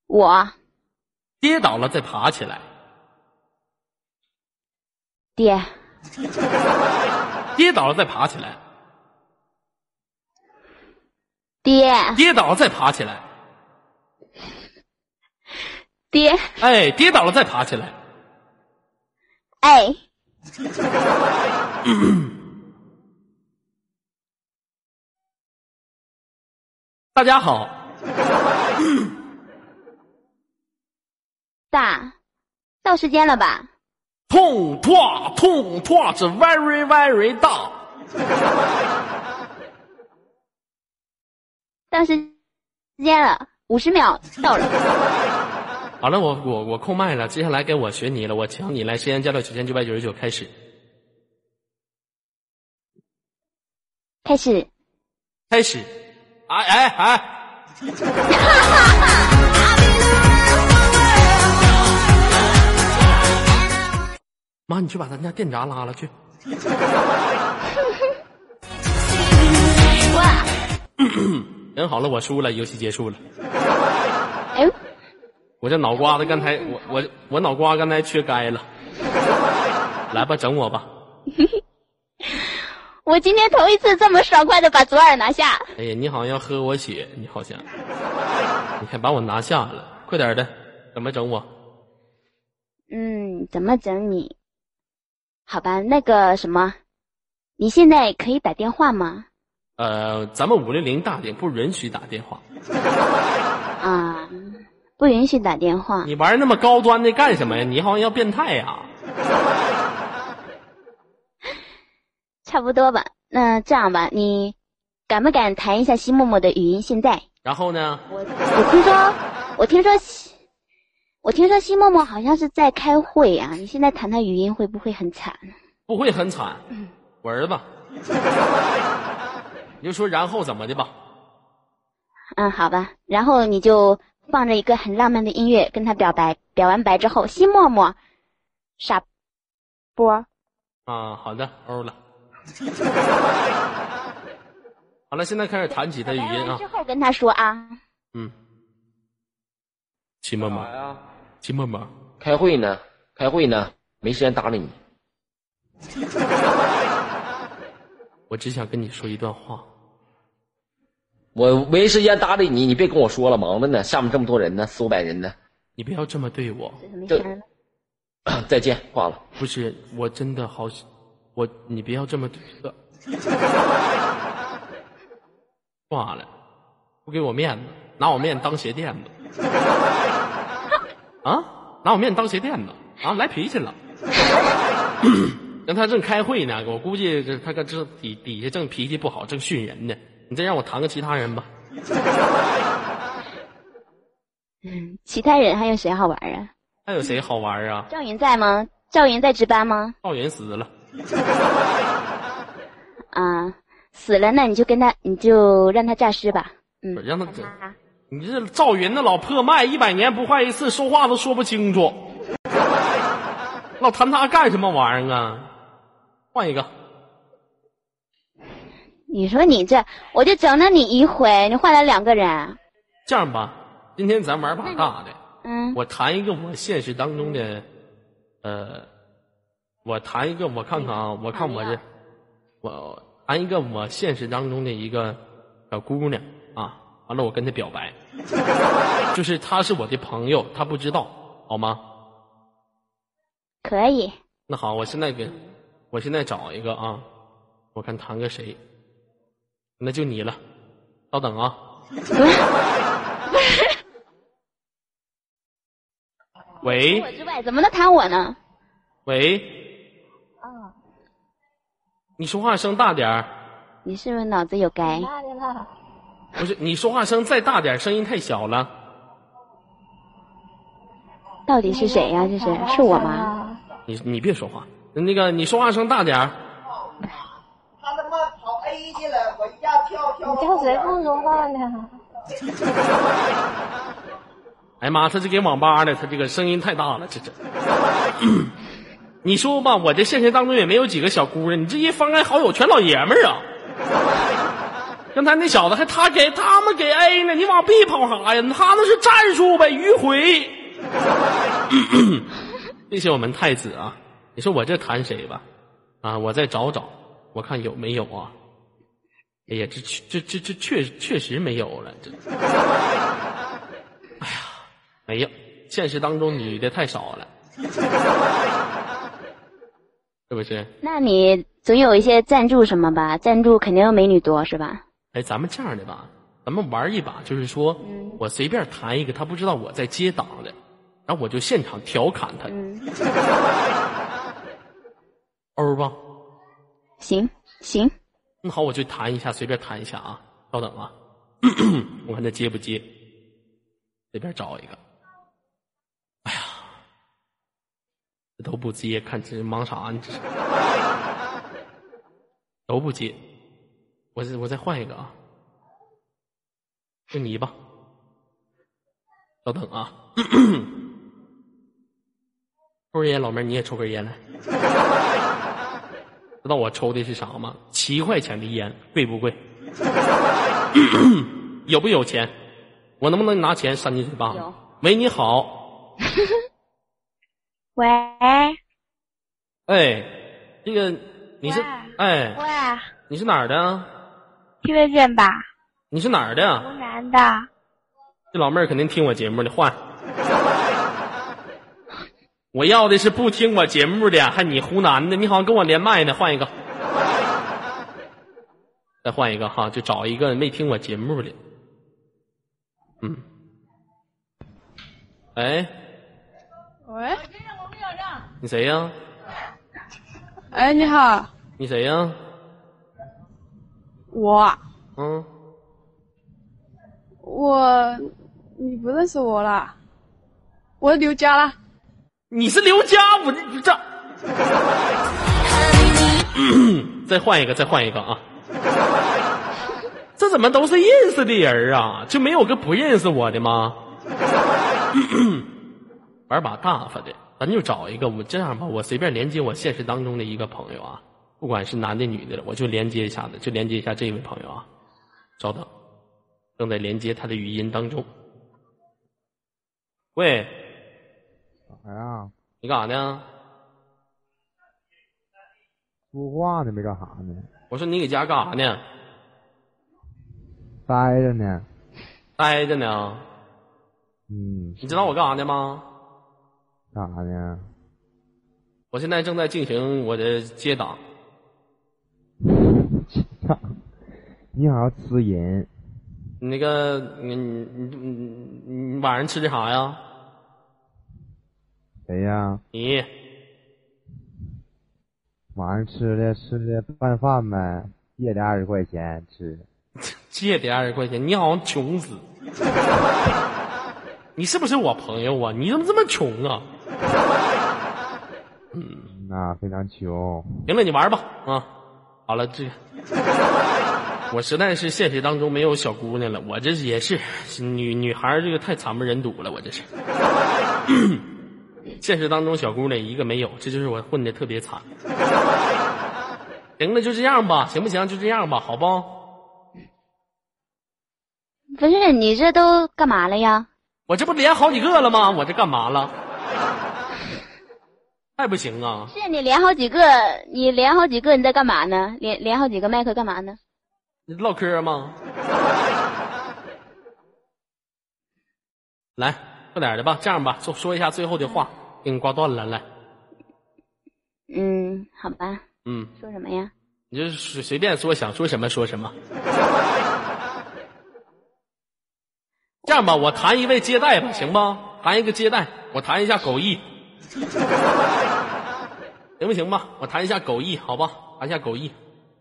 我。跌倒了再爬起来。跌，跌倒了再爬起来。跌，跌倒了再爬起来。跌，哎，跌倒了再爬起来。哎，大家好。大，到时间了吧？痛破痛破是 very very 大。到时间了，五十秒到了。好了，我我我控麦了，接下来该我学你了，我请你来，时间加到九千九百九十九，开始。开始。开始。哎哎哎。妈，你去把咱家电闸拉了去。人好了，我输了，游戏结束了。哎，我这脑瓜子刚才，我我我脑瓜刚才缺钙了。来吧，整我吧。我今天头一次这么爽快的把左耳拿下。哎呀，你好像要喝我血，你好像，你还把我拿下了，快点的，怎么整我？嗯，怎么整你？好吧，那个什么，你现在可以打电话吗？呃，咱们五零零大点不允许打电话。啊，不允许打电话。你玩那么高端的干什么呀？你好像要变态呀？差不多吧。那这样吧，你敢不敢谈一下西默默的语音？现在？然后呢？我我听说，我听说西，我听说西默默好像是在开会啊。你现在谈他语音会不会很惨？不会很惨，我儿子。你就说然后怎么的吧。嗯，好吧。然后你就放着一个很浪漫的音乐跟他表白，表完白之后，西默默，傻波。啊，好的，欧了。好了，现在开始弹起他语音啊。之后跟他说啊。嗯。秦默默呀，秦默默，开会呢，开会呢，没时间搭理你。我只想跟你说一段话。我没时间搭理你，你别跟我说了，忙着呢，下面这么多人呢，四五百人呢。你不要这么对我。再见，挂了。不是，我真的好，我你不要这么对。挂了，不给我面子，拿我面当鞋垫子。啊，拿我面当鞋垫子啊，来脾气了。让他正开会呢，我估计这他搁这底底下正脾气不好，正训人呢。你再让我谈个其他人吧。嗯，其他人还有谁好玩啊？还有谁好玩啊？赵云在吗？赵云在值班吗？赵云死了。啊，死了，那你就跟他，你就让他诈尸吧。嗯，让他。你这赵云那老破麦，一百年不换一次，说话都说不清楚。老谈他干什么玩意儿啊？换一个。你说你这，我就整了你一回，你换了两个人。这样吧，今天咱玩把大的。嗯。我谈一个我现实当中的，呃，我谈一个，我看看啊，我看我这，我谈一个我现实当中的一个小姑娘啊，完了我跟他表白，就是他是我的朋友，他不知道，好吗？可以。那好，我现在跟，我现在找一个啊，我看谈个谁，那就你了，稍等啊。喂。我之外，怎么能谈我呢？喂。啊。你说话声大点儿。你是不是脑子有该？不是，你说话声再大点，声音太小了。到底是谁呀？这是是我吗？你你别说话，那个你说话声大点儿。他他妈跑 A 去了，我一下跳跳。你叫谁不说话呢？哎妈，他是给网吧的，他这个声音太大了，这这。你说吧，我这现实当中也没有几个小姑娘，你这一翻开好友全老爷们儿啊。刚才那小子还他给他们给 A 呢，你往 B 跑啥呀？他那是战术呗，迂回。谢谢我们太子啊！你说我这谈谁吧？啊，我再找找，我看有没有啊？哎呀，这这这这确确实没有了，这。哎呀，没有，现实当中女的太少了，是不是？那你总有一些赞助什么吧？赞助肯定美女多是吧？哎，咱们这样的吧，咱们玩一把，就是说我随便弹一个，他不知道我在接档的。然后我就现场调侃他，欧吧？行行，那好，我就弹一下，随便弹一下啊，稍等啊，我看他接不接，随便找一个。哎呀，这都不接，看这忙啥呢？这是 都不接，我再我再换一个啊，就你吧，稍等啊。抽根烟，老妹儿你也抽根烟来。知道我抽的是啥吗？七块钱的烟，贵不贵？有不有钱？我能不能拿钱扇你嘴巴子？喂，你好，喂哎，这个你是哎，喂，你是哪儿的？听得见吧？你是哪儿的？湖南的。这老妹儿肯定听我节目的，换。我要的是不听我节目的，还你湖南的，你好像跟我连麦呢，换一个，再换一个哈，就找一个没听我节目的。嗯，哎，喂，你谁呀？哎，你好，你谁呀？我嗯，我你不认识我了，我是刘佳了。你是刘佳，我这这。再换一个，再换一个啊！这怎么都是认识的人啊？就没有个不认识我的吗？玩把大发的，咱就找一个。我这样吧，我随便连接我现实当中的一个朋友啊，不管是男的女的，我就连接一下子，就连接一下这位朋友啊。稍等，正在连接他的语音当中。喂，啥呀？你干啥呢？说话呢，没干啥呢？我说你搁家干啥呢？待着呢。待着呢。嗯，你知道我干啥呢吗？干啥呢？我现在正在进行我的接档。你好像吃人。那个，你你你你晚上吃的啥呀？谁呀？你晚上吃的吃的拌饭呗，借的二十块钱吃。借的二十块钱，你好像穷死。你是不是我朋友啊？你怎么这么穷啊？嗯那非常穷。行了，你玩吧啊！好了，这我实在是现实当中没有小姑娘了，我这也是女女孩儿这个太惨不忍睹了，我这是。现实当中小姑娘一个没有，这就是我混的特别惨。行了，就这样吧，行不行？就这样吧，好不？不是你这都干嘛了呀？我这不连好几个了吗？我这干嘛了？太不行啊！是你连好几个，你连好几个，你在干嘛呢？连连好几个麦克干嘛呢？你唠嗑吗？来，快点的吧，这样吧，说说一下最后的话，给你挂断了，来，嗯，好吧，嗯，说什么呀？你就随随便说，想说什么说什么。这样吧，我谈一位接待吧，行吧？谈一个接待，我谈一下狗艺，行不行吧？我谈一下狗艺，好吧？谈一下狗艺，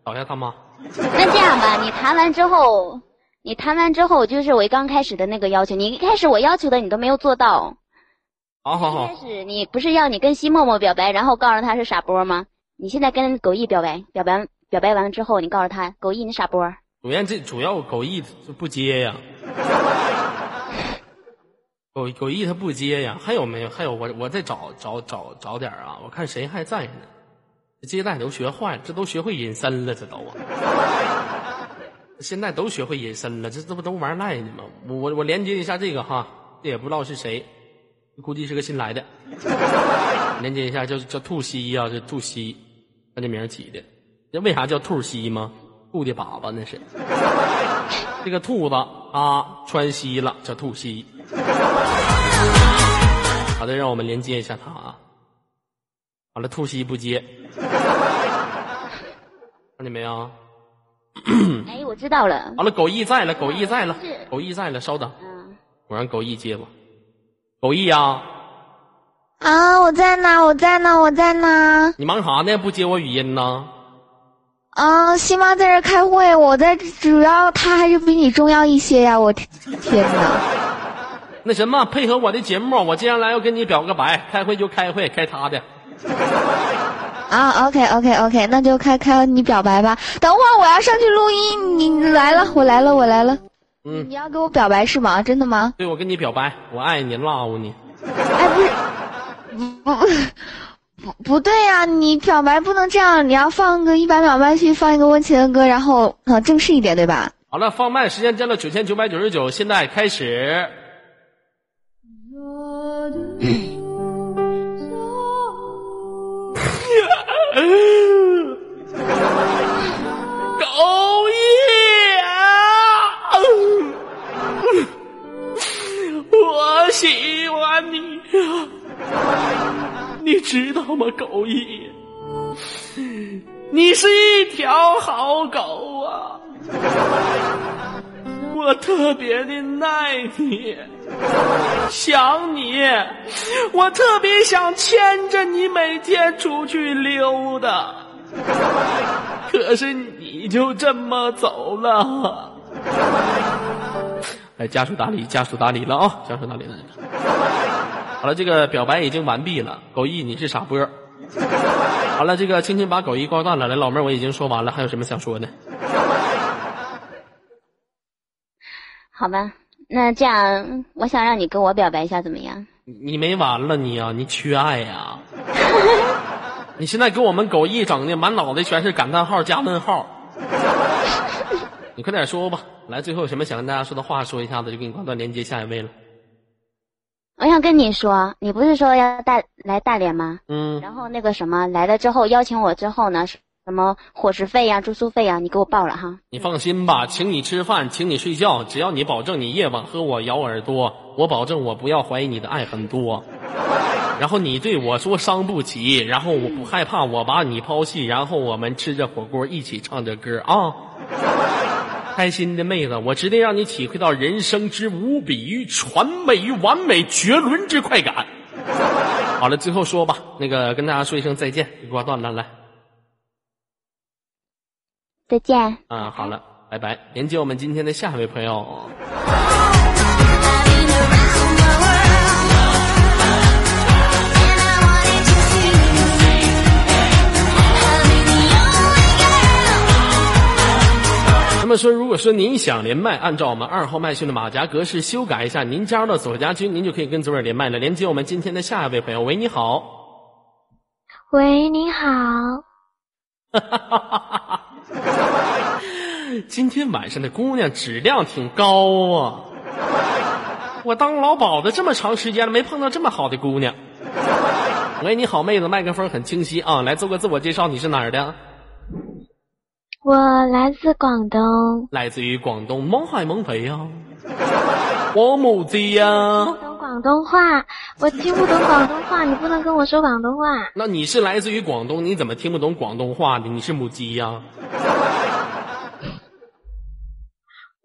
找一下他妈。那这样吧，你谈完之后，你谈完之后，就是我刚开始的那个要求，你一开始我要求的你都没有做到。好好好一开，始你不是要你跟西默默表白，然后告诉他是傻波吗？你现在跟狗毅表白，表白表白完了之后，你告诉他狗毅你傻波。主要这主要狗艺就不接呀，狗狗毅他不接呀。还有没有？还有我我再找找找找点啊！我看谁还在呢？接待都学坏，这都学会隐身了，这都啊！现在都学会隐身了，这这不都玩赖呢吗？我我我连接一下这个哈，这也不知道是谁，估计是个新来的。连接一下，叫叫兔西呀、这兔西，他这名起的。这为啥叫兔西吗？兔的粑粑那是。这个兔子啊，穿西了，叫兔西。好的，让我们连接一下他啊。好了，兔西不接，看见没有？哎，我知道了。完了，狗艺在了，狗艺在了，狗艺在了，稍等，嗯，我让狗艺接吧。狗艺呀、啊，我在呢，我在呢，我在呢。你忙啥呢？不接我语音呢？啊，西妈在这开会，我在主要他还是比你重要一些呀！我天天哪！那什么，配合我的节目，我接下来要跟你表个白，开会就开会，开他的。啊，OK OK OK，那就开开你表白吧。等会儿我要上去录音，你你来了，我来了，我来了。嗯你要给我表白是吗？真的吗？对，我跟你表白，我爱你，love 你。哎，不是，不不 不对呀、你表白不能这样，你要放个一百秒麦去，放一个温情的歌，然后啊正式一点，对吧？好了，放慢时间降到九千九百九十九，现在开始。狗爷啊！我喜欢你啊！你知道吗，狗爷？你是一条好狗啊！我特别的爱你，想你，我特别想牵着你每天出去溜达，可是你就这么走了。哎，家属打理，家属打理了啊，家属打理了。好了，这个表白已经完毕了。狗一，你是傻波。好了，这个轻轻把狗一挂断了。来，老妹儿，我已经说完了，还有什么想说的？好吧，那这样，我想让你跟我表白一下，怎么样？你没完了你呀、你缺爱呀、你现在给我们狗一整的满脑袋全是感叹号加问号。你快点说吧，来，最后有什么想跟大家说的话说一下子，就给你挂断连接下一位了。我想跟你说，你不是说要大来大连吗？嗯，然后那个什么来了之后邀请我之后呢，什么伙食费呀、住宿费呀，你给我报了哈。你放心吧，请你吃饭，请你睡觉，只要你保证你夜晚和我咬耳朵，我保证我不要怀疑你的爱很多。然后你对我说伤不起，然后我不害怕我把你抛弃，然后我们吃着火锅一起唱着歌啊。开心的妹子，我直接让你体会到人生之无比于传美于完美绝伦之快感。好了，最后说吧，那个跟大家说一声再见，你挂断了，来再见。啊，好了，拜拜。连接我们今天的下一位朋友。那么说，如果说您想连麦，按照我们二号麦序的马甲格式修改一下，您加入到左家军，您就可以跟左耳连麦了。连接我们今天的下一位朋友，喂，你好。喂，你好。今天晚上的姑娘质量挺高啊！我当老鸨子这么长时间了，没碰到这么好的姑娘。喂，你好，妹子，麦克风很清晰啊！来做个自我介绍，你是哪儿的？我来自广东，来自于广东蒙海蒙北呀，我母鸡呀。不懂广东话，我听不懂广东话，你不能跟我说广东话。那你是来自于广东，你怎么听不懂广东话呢？你是母鸡呀？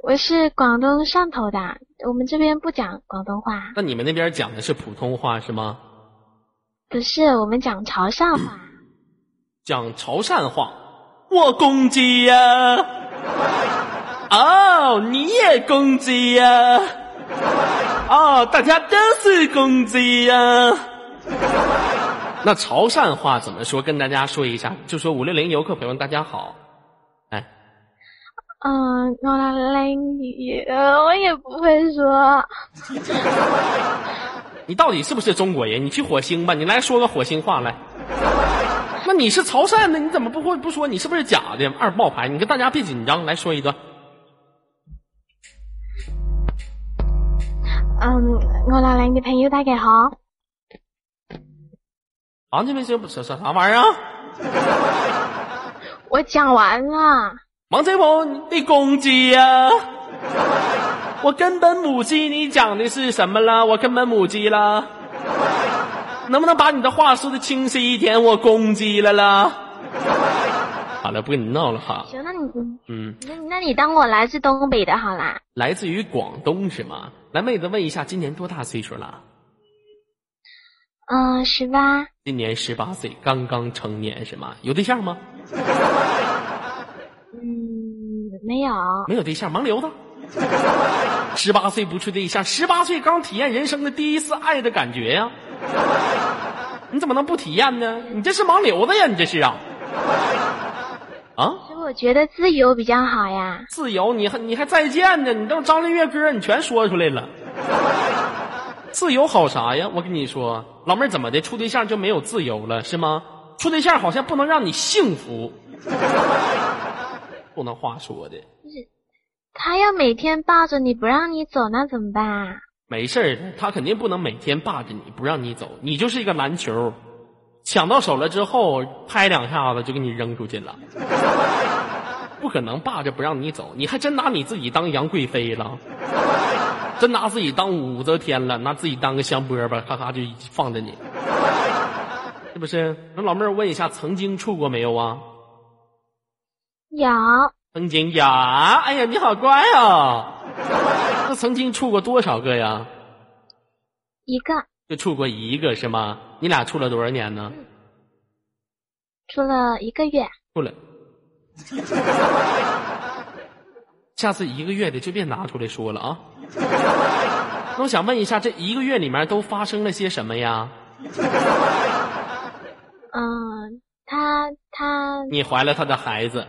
我是广东汕头的，我们这边不讲广东话，那你们那边讲的是普通话是吗？不是我们讲潮汕话。讲潮汕话。我公鸡呀、哦，你也公鸡呀、哦，大家都是公鸡呀、那潮汕话怎么说？跟大家说一下，就说五六零游客朋友大家好，哎，嗯，我来英语，我也不会说。你到底是不是中国人？你去火星吧，你来说个火星话来。那你是潮汕的，你怎么不会不说？你是不是假的二冒牌？你跟大家别紧张，来说一段。嗯，我来来，你朋友大家好。啊，这边是啥啥啥玩意儿啊？我讲完了。王贼王，你公鸡呀、我根本母鸡，你讲的是什么了？我根本母鸡了。能不能把你的话说的清晰一点？我公鸡了啦。好了，不跟你闹了哈。行，那你嗯，那那你当我来自东北的好啦。来自于广东是吗？来，妹子问一下，今年多大岁数了？嗯，十八。今年十八岁，刚刚成年是吗？有对象吗？嗯，没有。没有对象，盲流子。十八岁不处对象，十八岁刚体验人生的第一次爱的感觉呀、你怎么能不体验呢？你这是盲流子呀，你这是啊？啊？其实我觉得自由比较好呀。自由，你还你还再见呢？你都张震岳歌你全说出来了。自由好啥呀？我跟你说，老妹儿怎么的，处对象就没有自由了是吗？处对象好像不能让你幸福，不能话说的。他要每天抱着你不让你走，那怎么办啊？没事儿，他肯定不能每天霸着你不让你走，你就是一个篮球，抢到手了之后拍两下子就给你扔出去了，不可能霸着不让你走，你还真拿你自己当杨贵妃了，真拿自己当武则天了，拿自己当个香饽饽，咔咔就放着你，是不是？那老妹儿问一下，曾经处过没有啊？有，曾经呀，哎呀，你好乖哦。那曾经处过多少个呀？一个，就处过一个是吗？你俩处了多少年呢？处了一个月。处了。下次一个月的就别拿出来说了啊。那我想问一下，这一个月里面都发生了些什么呀？嗯，他他。你怀了他的孩子。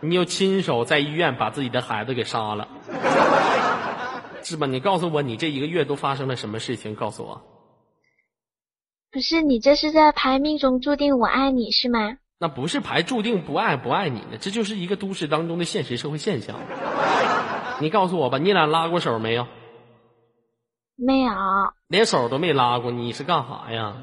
你又亲手在医院把自己的孩子给杀了，是吧？你告诉我，你这一个月都发生了什么事情？告诉我。不是你这是在排命中注定我爱你是吗？那不是排注定不爱不爱你呢，这就是一个都市当中的现实社会现象。你告诉我吧，你俩拉过手没有？没有。连手都没拉过，你是干啥呀？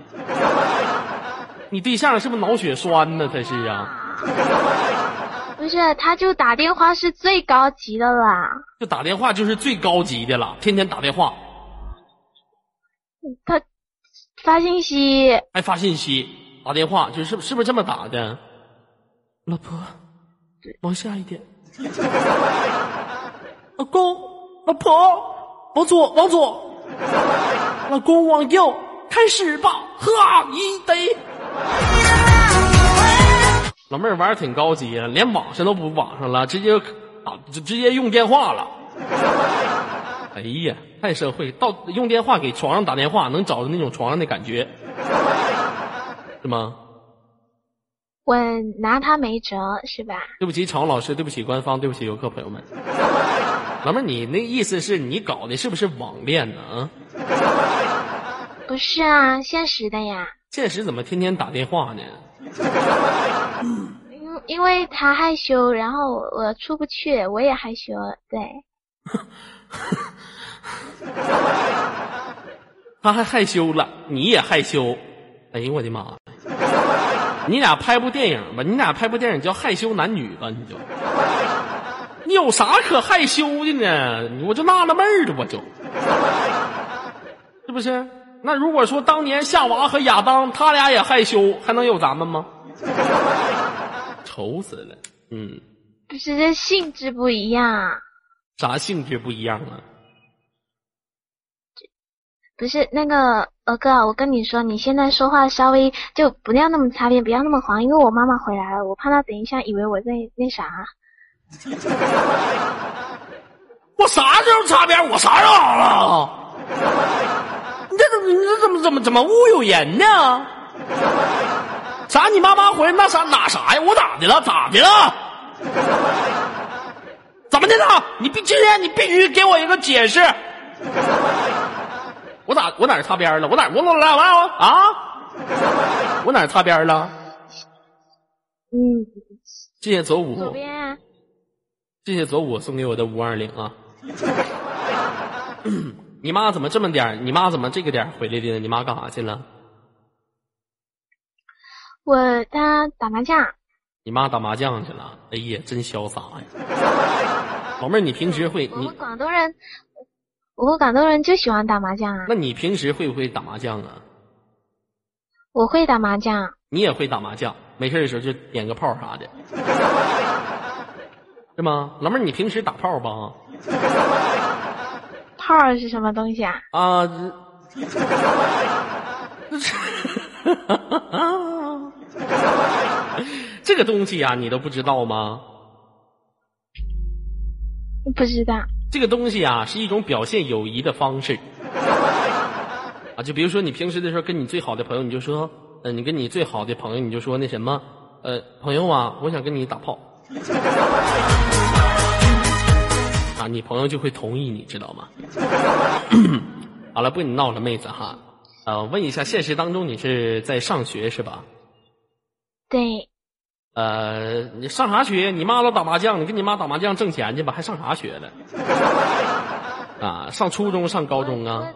你对象是不是脑血栓呢？他是啊。不是，他就打电话是最高级的啦。就打电话就是最高级的了，天天打电话。他发信息。还发信息，打电话就是是不是这么打的？老婆，往下一点。老公，老婆，往左，往左。老公往右，开始吧，哈一得。老妹儿玩的挺高级啊，连网上都不网上了，直接打直直接用电话了。哎呀，太社会，到用电话给床上打电话，能找着那种床上的感觉，是吗？我拿他没辙，是吧？对不起，场老师，对不起，官方，对不起，游客朋友们。老妹儿，你那意思是你搞的是不是网恋呢？啊？不是啊，现实的呀。现实怎么天天打电话呢？因因为他害羞，然后我出不去，我也害羞，对。他还害羞了，你也害羞。哎呦我的妈！你俩拍部电影吧，你俩拍部电影叫《害羞男女》吧，你就。你有啥可害羞的呢？我就纳了闷儿了，我就。是不是？那如果说当年夏娃和亚当他俩也害羞，还能有咱们吗？愁死了，嗯。不是这性质不一样。啥性质不一样啊？不是那个鹅哥，我跟你说，你现在说话稍微就不要那么擦边，不要那么黄，因为我妈妈回来了，我怕她等一下以为我在那啥。我啥时候擦边？我啥时候好了？你这怎么？你这怎么怎么怎么误有人呢？啥？你妈妈回来那啥哪啥呀？我咋的了？咋的了？怎么的了？你必今天你必须给我一个解释。我咋我哪擦边了？我哪我我哪我啊？我哪擦边了？嗯，谢谢左五。左边。谢谢左五送给我的五二零啊。你妈怎么这么点儿你妈怎么这个点儿回来的呢？你妈干啥去了？我她打麻将。你妈打麻将去了？哎呀，真潇洒呀！老妹儿，你平时会？我们广东人，我们广东人就喜欢打麻将啊。那你平时会不会打麻将啊？我会打麻将。你也会打麻将？没事的时候就点个炮啥的，是吗？老妹儿，你平时打炮吧？炮是什么东西啊？啊，这个东西呀，你都不知道吗？不知道。这个东西啊，是一种表现友谊的方式。啊，就比如说你平时的时候跟你最好的朋友，你就说，呃，你跟你最好的朋友，你就说那什么，呃，朋友啊，我想跟你打炮。啥，你朋友就会同意，你知道吗？好了，不跟你闹了，妹子哈。呃，问一下，现实当中你是在上学是吧？对，呃，你上啥学？你妈老打麻将，你跟你妈打麻将挣钱去吧，还上啥学了？啊，上初中、上高中啊？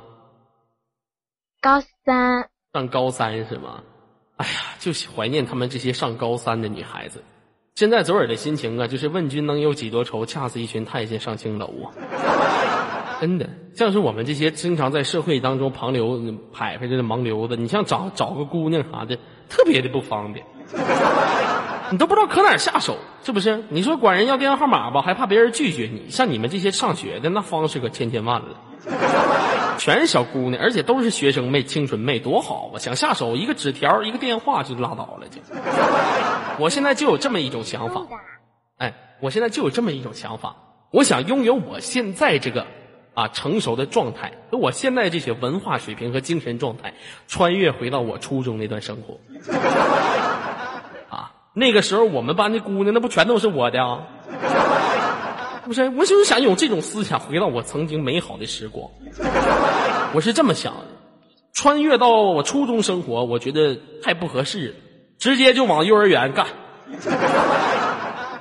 高三。上高三是吗？哎呀，就怀念他们这些上高三的女孩子。现在左耳的心情啊，就是问君能有几多愁，恰似一群太监上青楼啊！真的，像是我们这些经常在社会当中旁流、徘徊着的盲流子，你像找找个姑娘啥的，特别的不方便，你都不知道可哪下手，是不是？你说管人要电话号码吧，还怕别人拒绝你。像你们这些上学的，那方式可千千万了，全是小姑娘，而且都是学生妹、青春妹，多好啊！想下手，一个纸条、一个电话就拉倒了，就。我现在就有这么一种想法，哎，我现在就有这么一种想法，我想拥有我现在这个。啊，成熟的状态和我现在这些文化水平和精神状态，穿越回到我初中那段生活。啊，那个时候我们班的姑娘那不全都是我的啊？不是，我就是想有这种思想，回到我曾经美好的时光。我是这么想的，穿越到我初中生活，我觉得太不合适了，直接就往幼儿园干。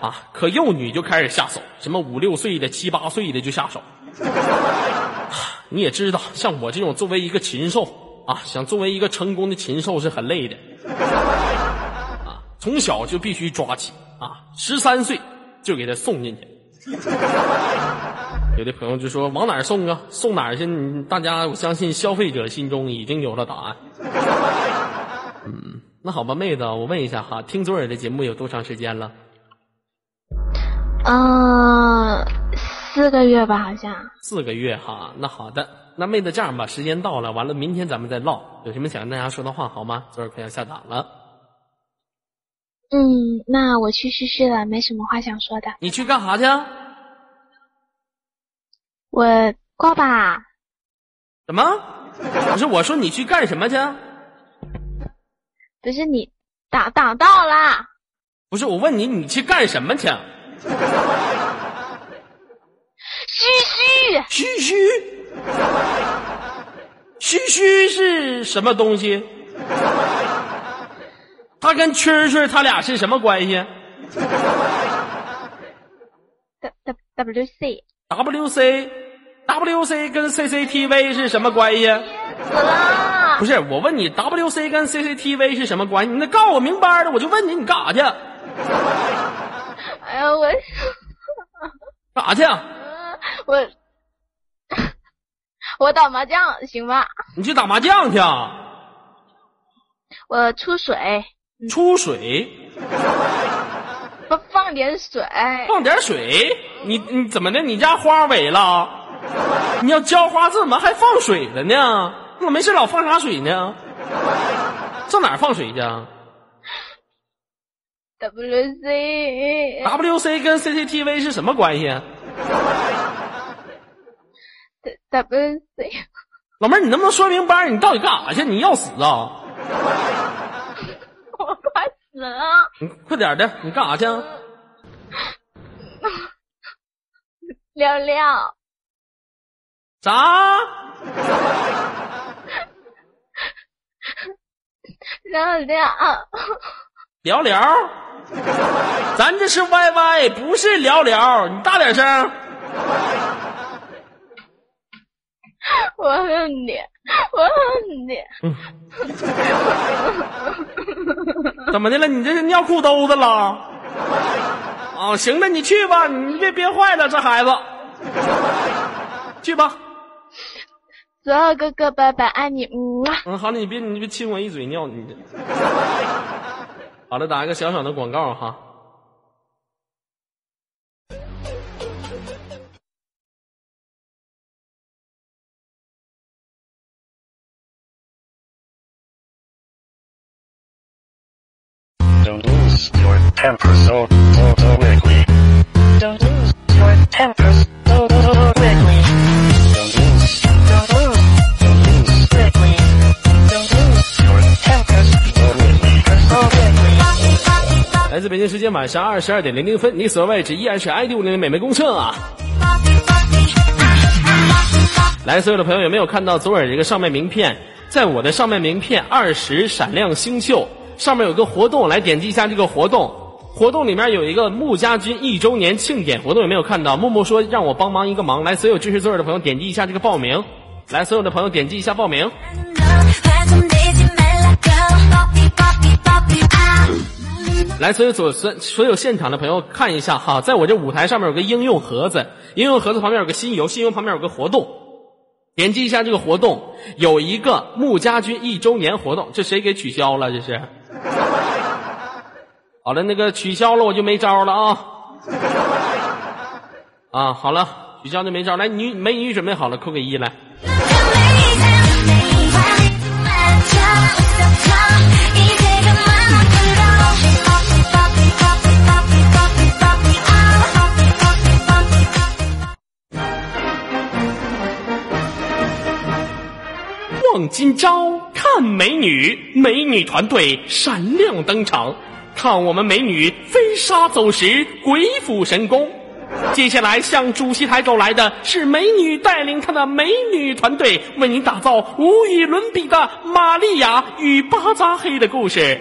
啊，可幼女就开始下手，什么五六岁的、七八岁的就下手。你也知道，像我这种作为一个禽兽啊，想作为一个成功的禽兽是很累的啊。从小就必须抓起啊，十三岁就给他送进去。有的朋友就说往哪儿送啊？送哪儿去？大家我相信消费者心中已经有了答案。嗯，那好吧，妹子，我问一下哈，听左耳的节目有多长时间了？嗯。四个月吧，好像四个月哈。那好的，那妹子这样吧，时间到了，完了明天咱们再唠。有什么想跟大家说的话好吗？左耳快要下档了。嗯，那我去试试了，没什么话想说的。你去干啥去？我挂吧。怎么？不是我说你去干什么去？不是你挡挡到了。不是我问你，你去干什么去？嘘嘘嘘嘘嘘嘘是什么东西？他跟蛐蛐他俩是什么关系？W W C W C W C 跟 C C T V 是什么关系？不是我问你，W C 跟 C C T V 是什么关系？你那告诉我明白的，我就问你，你干啥去？哎呀，我干啥去？我我打麻将行吧？你去打麻将去啊？我出水。出水？放放点水。放点水？你你怎么的？你家花萎了？你要浇花，怎么还放水了呢？我没事老放啥水呢？上哪儿放水去？W C W C 跟 C C T V 是什么关系？W C，老妹儿，你能不能说明白？你到底干啥去？你要死啊！我快死了！你快点的，你干啥去？聊聊。啥？聊聊。聊聊。咱这是 Y Y，不是聊聊。你大点声。我恨你，我恨你。怎么的了？你这是尿裤兜子了？啊，行了，你去吧，你别憋坏了这孩子。去吧。左耳哥哥，拜拜，爱你。嗯。嗯，好了，你别你别亲我一嘴尿你。好了，打一个小小的广告哈。来自北京时间晚上二十二点零零分，你所位置依然是 ID 五零零美美公社啊。来，所有的朋友有没有看到左耳这个上面名片？在我的上面名片二十闪亮星宿上面有个活动，来点击一下这个活动。活动里面有一个穆家军一周年庆典活动，有没有看到？木木说让我帮忙一个忙，来，所有支持左耳的朋友点击一下这个报名。来，所有的朋友点击一下报名。来，所有所所所有现场的朋友看一下哈，在我这舞台上面有个应用盒子，应用盒子旁边有个新游，新游旁边有个活动，点击一下这个活动，有一个穆家军一周年活动，这谁给取消了？这是？好了，那个取消了我就没招了啊！啊，好了，取消就没招。来，女美女准备好了，扣个一来。望今朝看美女，美女团队闪亮登场，看我们美女飞沙走石，鬼斧神工。接下来向主席台走来的是美女带领她的美女团队，为您打造无与伦比的玛利亚与巴扎黑的故事。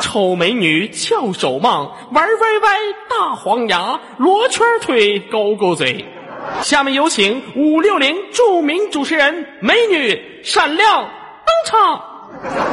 丑美女翘首望，玩歪歪大黄牙，罗圈腿勾勾嘴。下面有请五六零著名主持人美女闪亮登场。